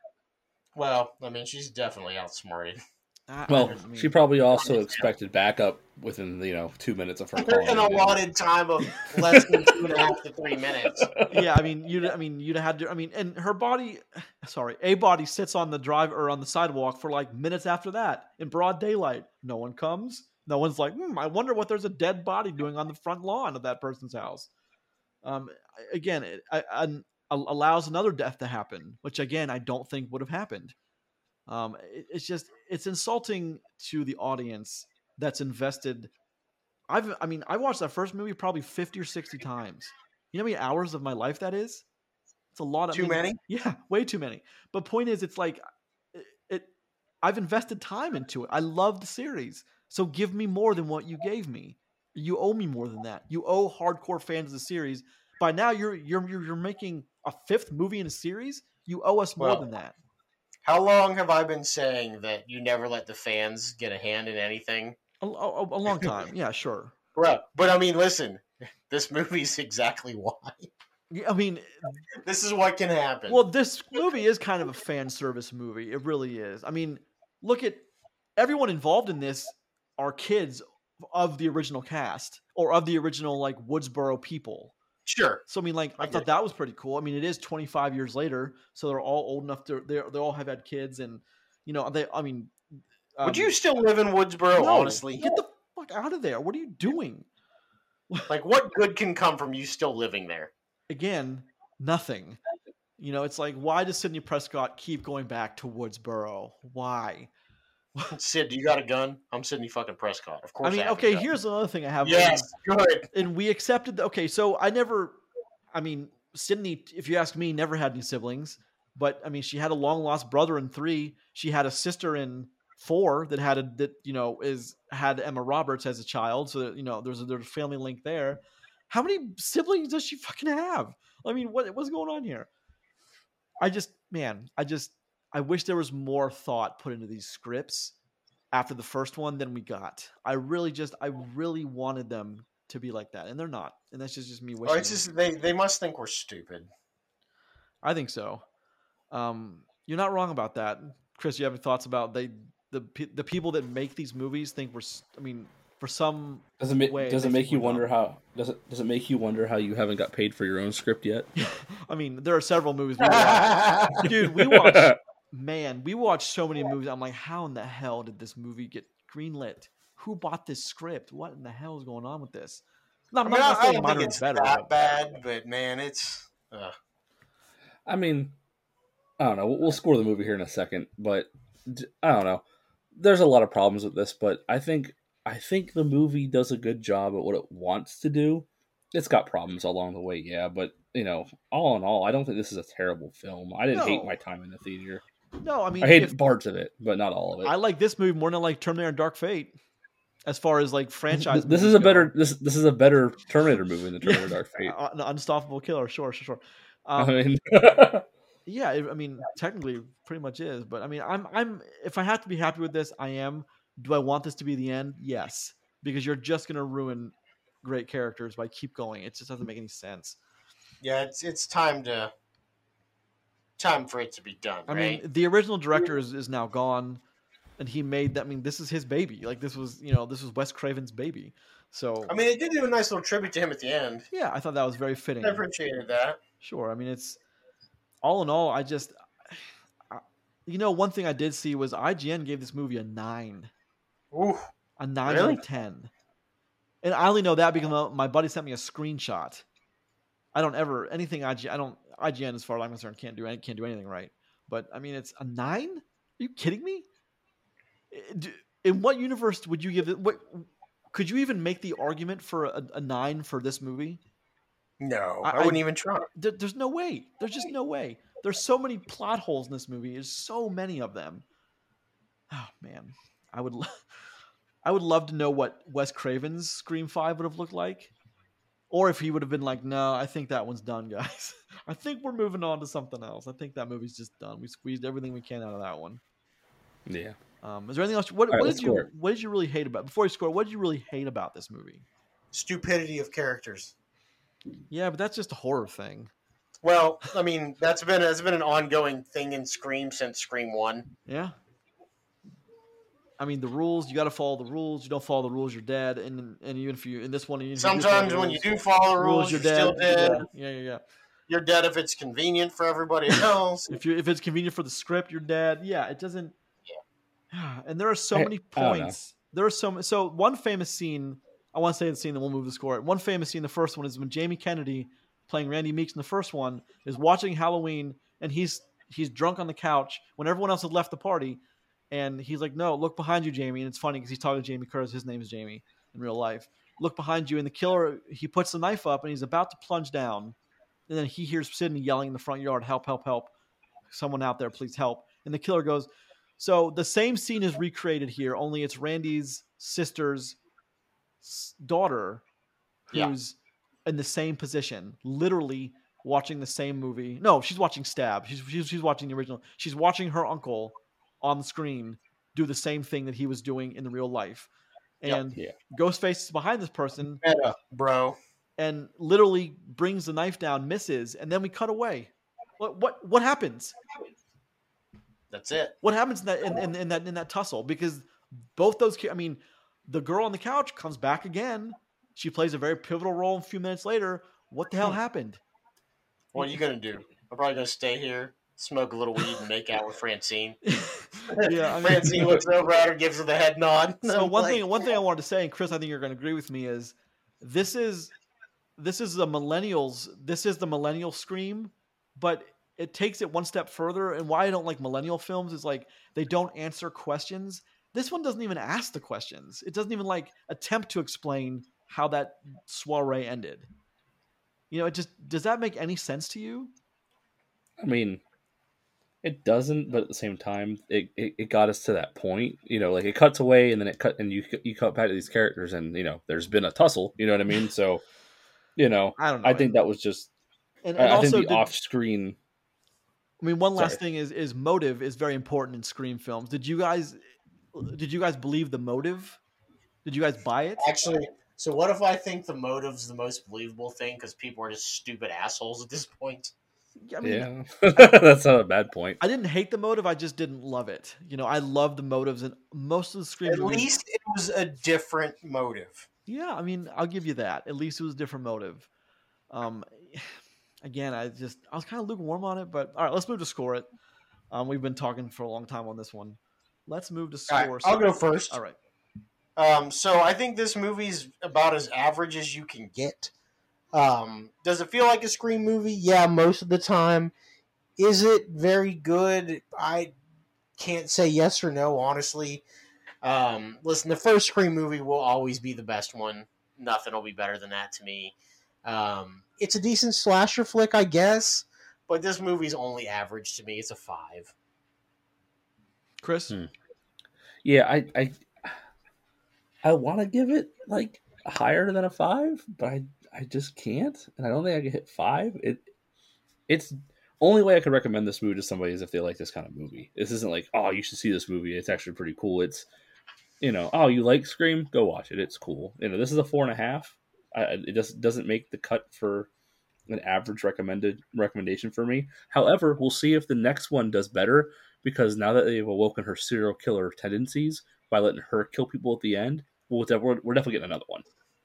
well i mean she's definitely outsmarted I- I Well, I she probably also expected backup within you know two minutes of her in calling. an allotted time of less than two and a half to three minutes yeah, I mean, you'd, I mean, you'd have had to. I mean, and her body, sorry, a body sits on the drive or on the sidewalk for like minutes after that in broad daylight. No one comes. No one's like, hmm, I wonder what there's a dead body doing on the front lawn of that person's house. Um, again, it I, I, allows another death to happen, which again I don't think would have happened. Um, it, it's just it's insulting to the audience that's invested. I've, I mean, I watched that first movie probably fifty or sixty times. You know how many hours of my life that is? It's a lot of Too I mean, many? Yeah, way too many. But point is, it's like it, it. I've invested time into it. I love the series, so give me more than what you gave me. You owe me more than that. You owe hardcore fans of the series. By now, you're you're you're, you're making a fifth movie in a series. You owe us more Well, than that. How long have i been saying that you never let the fans get a hand in anything A, a, a long time. Yeah, sure. Right. But I mean, listen, this movie's exactly why. I mean, This is what can happen. Well, this movie is kind of a fan service movie. It really is. I mean, look at everyone involved in this are kids of the original cast or of the original like Woodsboro people. Sure. So I mean, like I, I thought that was pretty cool. I mean, it is 25 years later, so they're all old enough to they they all have had kids, and you know they. I mean, Would um, you still live in Woodsboro, no, honestly? Get the fuck out of there! What are you doing? Like, what good can come from you still living there? again, nothing. You know, it's like why does Sidney Prescott keep going back to Woodsboro? Why? Sid, do you got a gun? I'm Sidney fucking Prescott. Of course. I mean, a okay, here's another thing I have. Yes, good. and we accepted. The, okay, so I never. I mean, Sidney, if you ask me, never had any siblings. But I mean, she had a long lost brother in three. She had a sister in four that had a that you know is had Emma Roberts as a child. So that, you know, there's a, there's a family link there. How many siblings does she fucking have? I mean, what what's going on here? I just, man, I just, I wish there was more thought put into these scripts after the first one than we got. I really just, I really wanted them to be like that, and they're not. And that's just, just me Oh, wishing. it's just they they must think we're stupid. I think so. Um, you're not wrong about that, Chris. You have any thoughts about they the the people that make these movies think we're? I mean, for some, Does it, ma- way, does it make you wonder. wonder how does it does it make you wonder how you haven't got paid for your own script yet? I mean, there are several movies we watch. Dude, we watch. Man, we watched so many movies. I'm like, how in the hell did this movie get greenlit? Who bought this script? What in the hell is going on with this? No, I I'm mean, not I, gonna I don't think it's better. that but- bad, but man, it's. Uh, I mean, I don't know. We'll- We'll score the movie here in a second, but I don't know. There's a lot of problems with this, but I think I think the movie does a good job at what it wants to do. It's got problems along the way, yeah, but you know, all in all, I don't think this is a terrible film. I didn't hate my time in the theater. No, I mean, I hated if- parts of it, but not all of it. I like this movie more than I like Terminator and Dark Fate. As far as like franchise, this, this is a go. better this this is a better Terminator movie than Terminator Dark Fate. Uh, an unstoppable killer. Sure, sure, sure. I Um, mean, yeah, I mean, technically, pretty much is. But I mean, I'm, I'm. If I have to be happy with this, I am. Do I want this to be the end? Yes, because you're just gonna ruin great characters by keep going. It just doesn't make any sense. yeah, it's it's time to time for it to be done. I right? mean, the original director is, is now gone, and he made that. I mean, this is his baby. Like this was, you know, this was Wes Craven's baby. So I mean, they did do a nice little tribute to him at the end. yeah, I thought that was very fitting. I appreciated that. Sure. I mean, it's all in all. I just, I, you know, one thing I did see was IGN gave this movie a nine, Ooh, a nine Really? out of ten, and I only know that because my- my buddy sent me a screenshot. I don't ever anything IGN. I don't IGN as far as I'm concerned can't do any- can't do anything right. But I mean, it's a nine. Are you kidding me? Eh, In what universe would you give it? What could you even make the argument for a, a nine for this movie? no, I- I, wouldn't I- even try. there, there's no way. There's just no way. There's so many plot holes in this movie. There's so many of them. Oh man, I would, lo- I would love to know what Wes Craven's Scream Five would have looked like, or if he would have been like, "No, I think that one's done, guys. I think we're moving on to something else. I think that movie's just done. We squeezed everything we can out of that one." yeah. Um, is there anything else? What, what let's did you score. What did you really hate about before you score? What did you really hate about this movie? Stupidity of characters. Yeah, but that's just a horror thing. Well, I mean, that's been that's been an ongoing thing in Scream since Scream One. Yeah. I mean the rules. You got to follow the rules. You don't follow the rules, you're dead. And and even if you in this one, you Sometimes the when you do follow the rules, you're you're, dead. still dead. Yeah, yeah, yeah. You're dead if it's convenient for everybody else. If you if it's convenient for the script, you're dead. Yeah, it doesn't. Yeah. And there are so I- many I don't know. points. There are so ma- so one famous scene. I want to say the scene, that we'll move the score. One famous scene. The first one is when Jamie Kennedy, playing Randy Meeks in the first one, is watching Halloween, and he's he's drunk on the couch when everyone else had left the party, and he's like, "No, look behind you, Jamie." And it's funny because he's talking to Jamie Curtis. His name is Jamie in real life. Look behind you, and the killer he puts the knife up, and he's about to plunge down, and then he hears Sidney yelling in the front yard, "Help! Help! Help! Someone out there, please help!" And the killer goes. So the same scene is recreated here, only it's Randy's sister's daughter Yeah. who's in the same position, literally watching the same movie. No, she's watching Stab. She's, she's she's watching the original. She's watching her uncle on the screen do the same thing that he was doing in the real life. Yep. And Yeah. Ghostface is behind this person Meta, bro. and literally brings the knife down, misses, and then we cut away. What what what happens? That's it. What happens in that in, in, in that in that tussle? Because both those, I mean, the girl on the couch comes back again. She plays a very pivotal role. A few minutes later, what the hell hmm. happened? What are you gonna do? I'm probably gonna stay here, smoke a little weed, and make out with Francine. yeah, I mean, Francine looks over at her, gives her the head nod. so one like, thing one thing I wanted to say, and Chris, I think you're going to agree with me, is this is this is the millennials. This is the millennial scream, but it takes it one step further. And why I don't like millennial films is like they don't answer questions. This one doesn't even ask the questions. It doesn't even like attempt to explain how that soiree ended. You know, it just does that make any sense to you? I mean, it doesn't, but at the same time, it, it, it got us to that point. You know, like it cuts away, and then it cut, and you you cut back to these characters, and you know, there's been a tussle. You know what I mean? So, you know, I don't know. I think that was just. and, and I also, think the did- off-screen. I mean, one last Sorry. thing is is motive is very important in Scream films. Did you guys did you guys believe the motive? Did you guys buy it? Actually, so what if I think the motive's the most believable thing because people are just stupid assholes at this point? I mean, yeah, that's not a bad point. I didn't hate the motive. I just didn't love it. You know, I love the motives and most of the screen. At movies. least it was a different motive. Yeah, I mean, I'll give you that. At least it was a different motive. Um, again, I just I was kind of lukewarm on it, but all right, let's move to score it. Um, we've been talking for a long time on this one. Let's move to score. right, I'll go first. All right. Um, so I think this movie's about as average as you can get. Um, does it feel like a Scream movie? Yeah, most of the time. Is it very good? I can't say yes or no, honestly. Um, listen, the first Scream movie will always be the best one. Nothing will be better than that to me. Um, it's a decent slasher flick, I guess, but this movie's only average to me. It's a five. Chris, Hmm. Yeah, I I, I want to give it like higher than a five, but I I just can't, and I don't think I can hit five. It it's only way I could recommend this movie to somebody is if they like this kind of movie. This isn't like oh you should see this movie. It's actually pretty cool. It's you know oh you like Scream, go watch it. It's cool. You know this is a four and a half. I, it just doesn't make the cut for an average recommended recommendation for me. However, we'll see if the next one does better because now that they've awoken her serial killer tendencies by letting her kill people at the end, we'll, we're, we're definitely getting another one.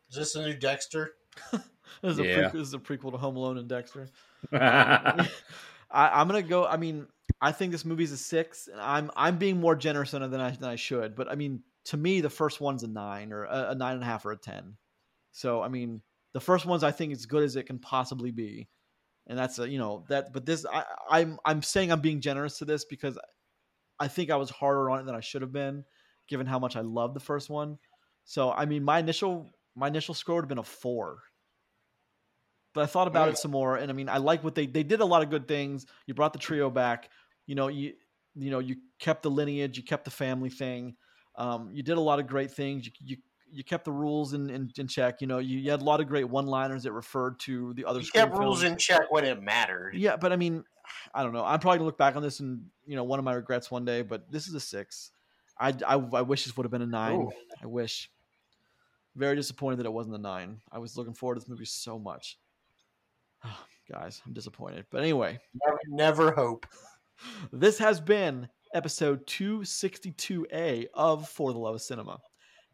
Is this a new Dexter? this is, a Yeah. prequel, this is a prequel to Home Alone and Dexter. I, I'm gonna go. I mean, I think this movie's a six. And I'm I'm being more generous on it than I than I should. But I mean, to me, the first one's a nine or a, a nine and a half or a ten. So I mean, the first one's I think as good as it can possibly be, and that's a you know that. But this, I, I'm I'm saying I'm being generous to this because I think I was harder on it than I should have been, given how much I love the first one. So I mean, my initial my initial score would have been a four. But I thought about Yeah. it some more, and I mean, I like what they they did. A lot of good things. You brought the trio back. You know, you you know you kept the lineage, you kept the family thing. Um, you did a lot of great things. You you, you kept the rules in, in, in check. You know, you, you had a lot of great one liners that referred to the other. You kept rules in check when it mattered. Yeah, but I mean, I don't know. I'm probably gonna look back on this and you know one of my regrets one day. But this is a six. I I, I wish this would have been a nine. Ooh. I wish. Very disappointed that it wasn't a nine. I was looking forward to this movie so much. Guys, I'm disappointed. But anyway, Never, never hope. this has been episode 262A of For the Love of Cinema.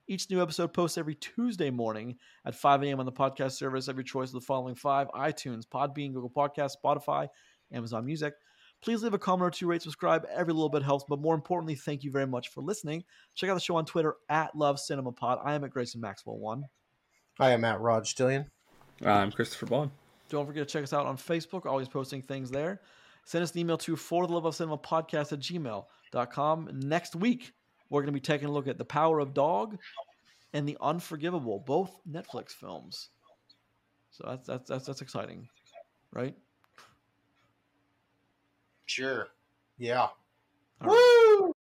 Each new episode posts every Tuesday morning at 5 a.m. on the podcast service of your choice of the following five iTunes, Podbean, Google Podcasts, Spotify, Amazon Music. Please leave a comment or two, rate, subscribe. Every little bit helps. But more importantly, thank you very much for listening. Check out the show on Twitter at Love Cinema Pod. I am at Grayson Maxwell One. I am at Rod Stillion. I'm Christopher Boughan. Don't forget to check us out on Facebook. Always posting things there. Send us an email to for the love of cinema podcast at gmail.com. Next week, we're going to be taking a look at The Power of Dog and The Unforgivable, both Netflix films. So that's that's that's, that's exciting, right? Sure. Yeah. All right. Woo!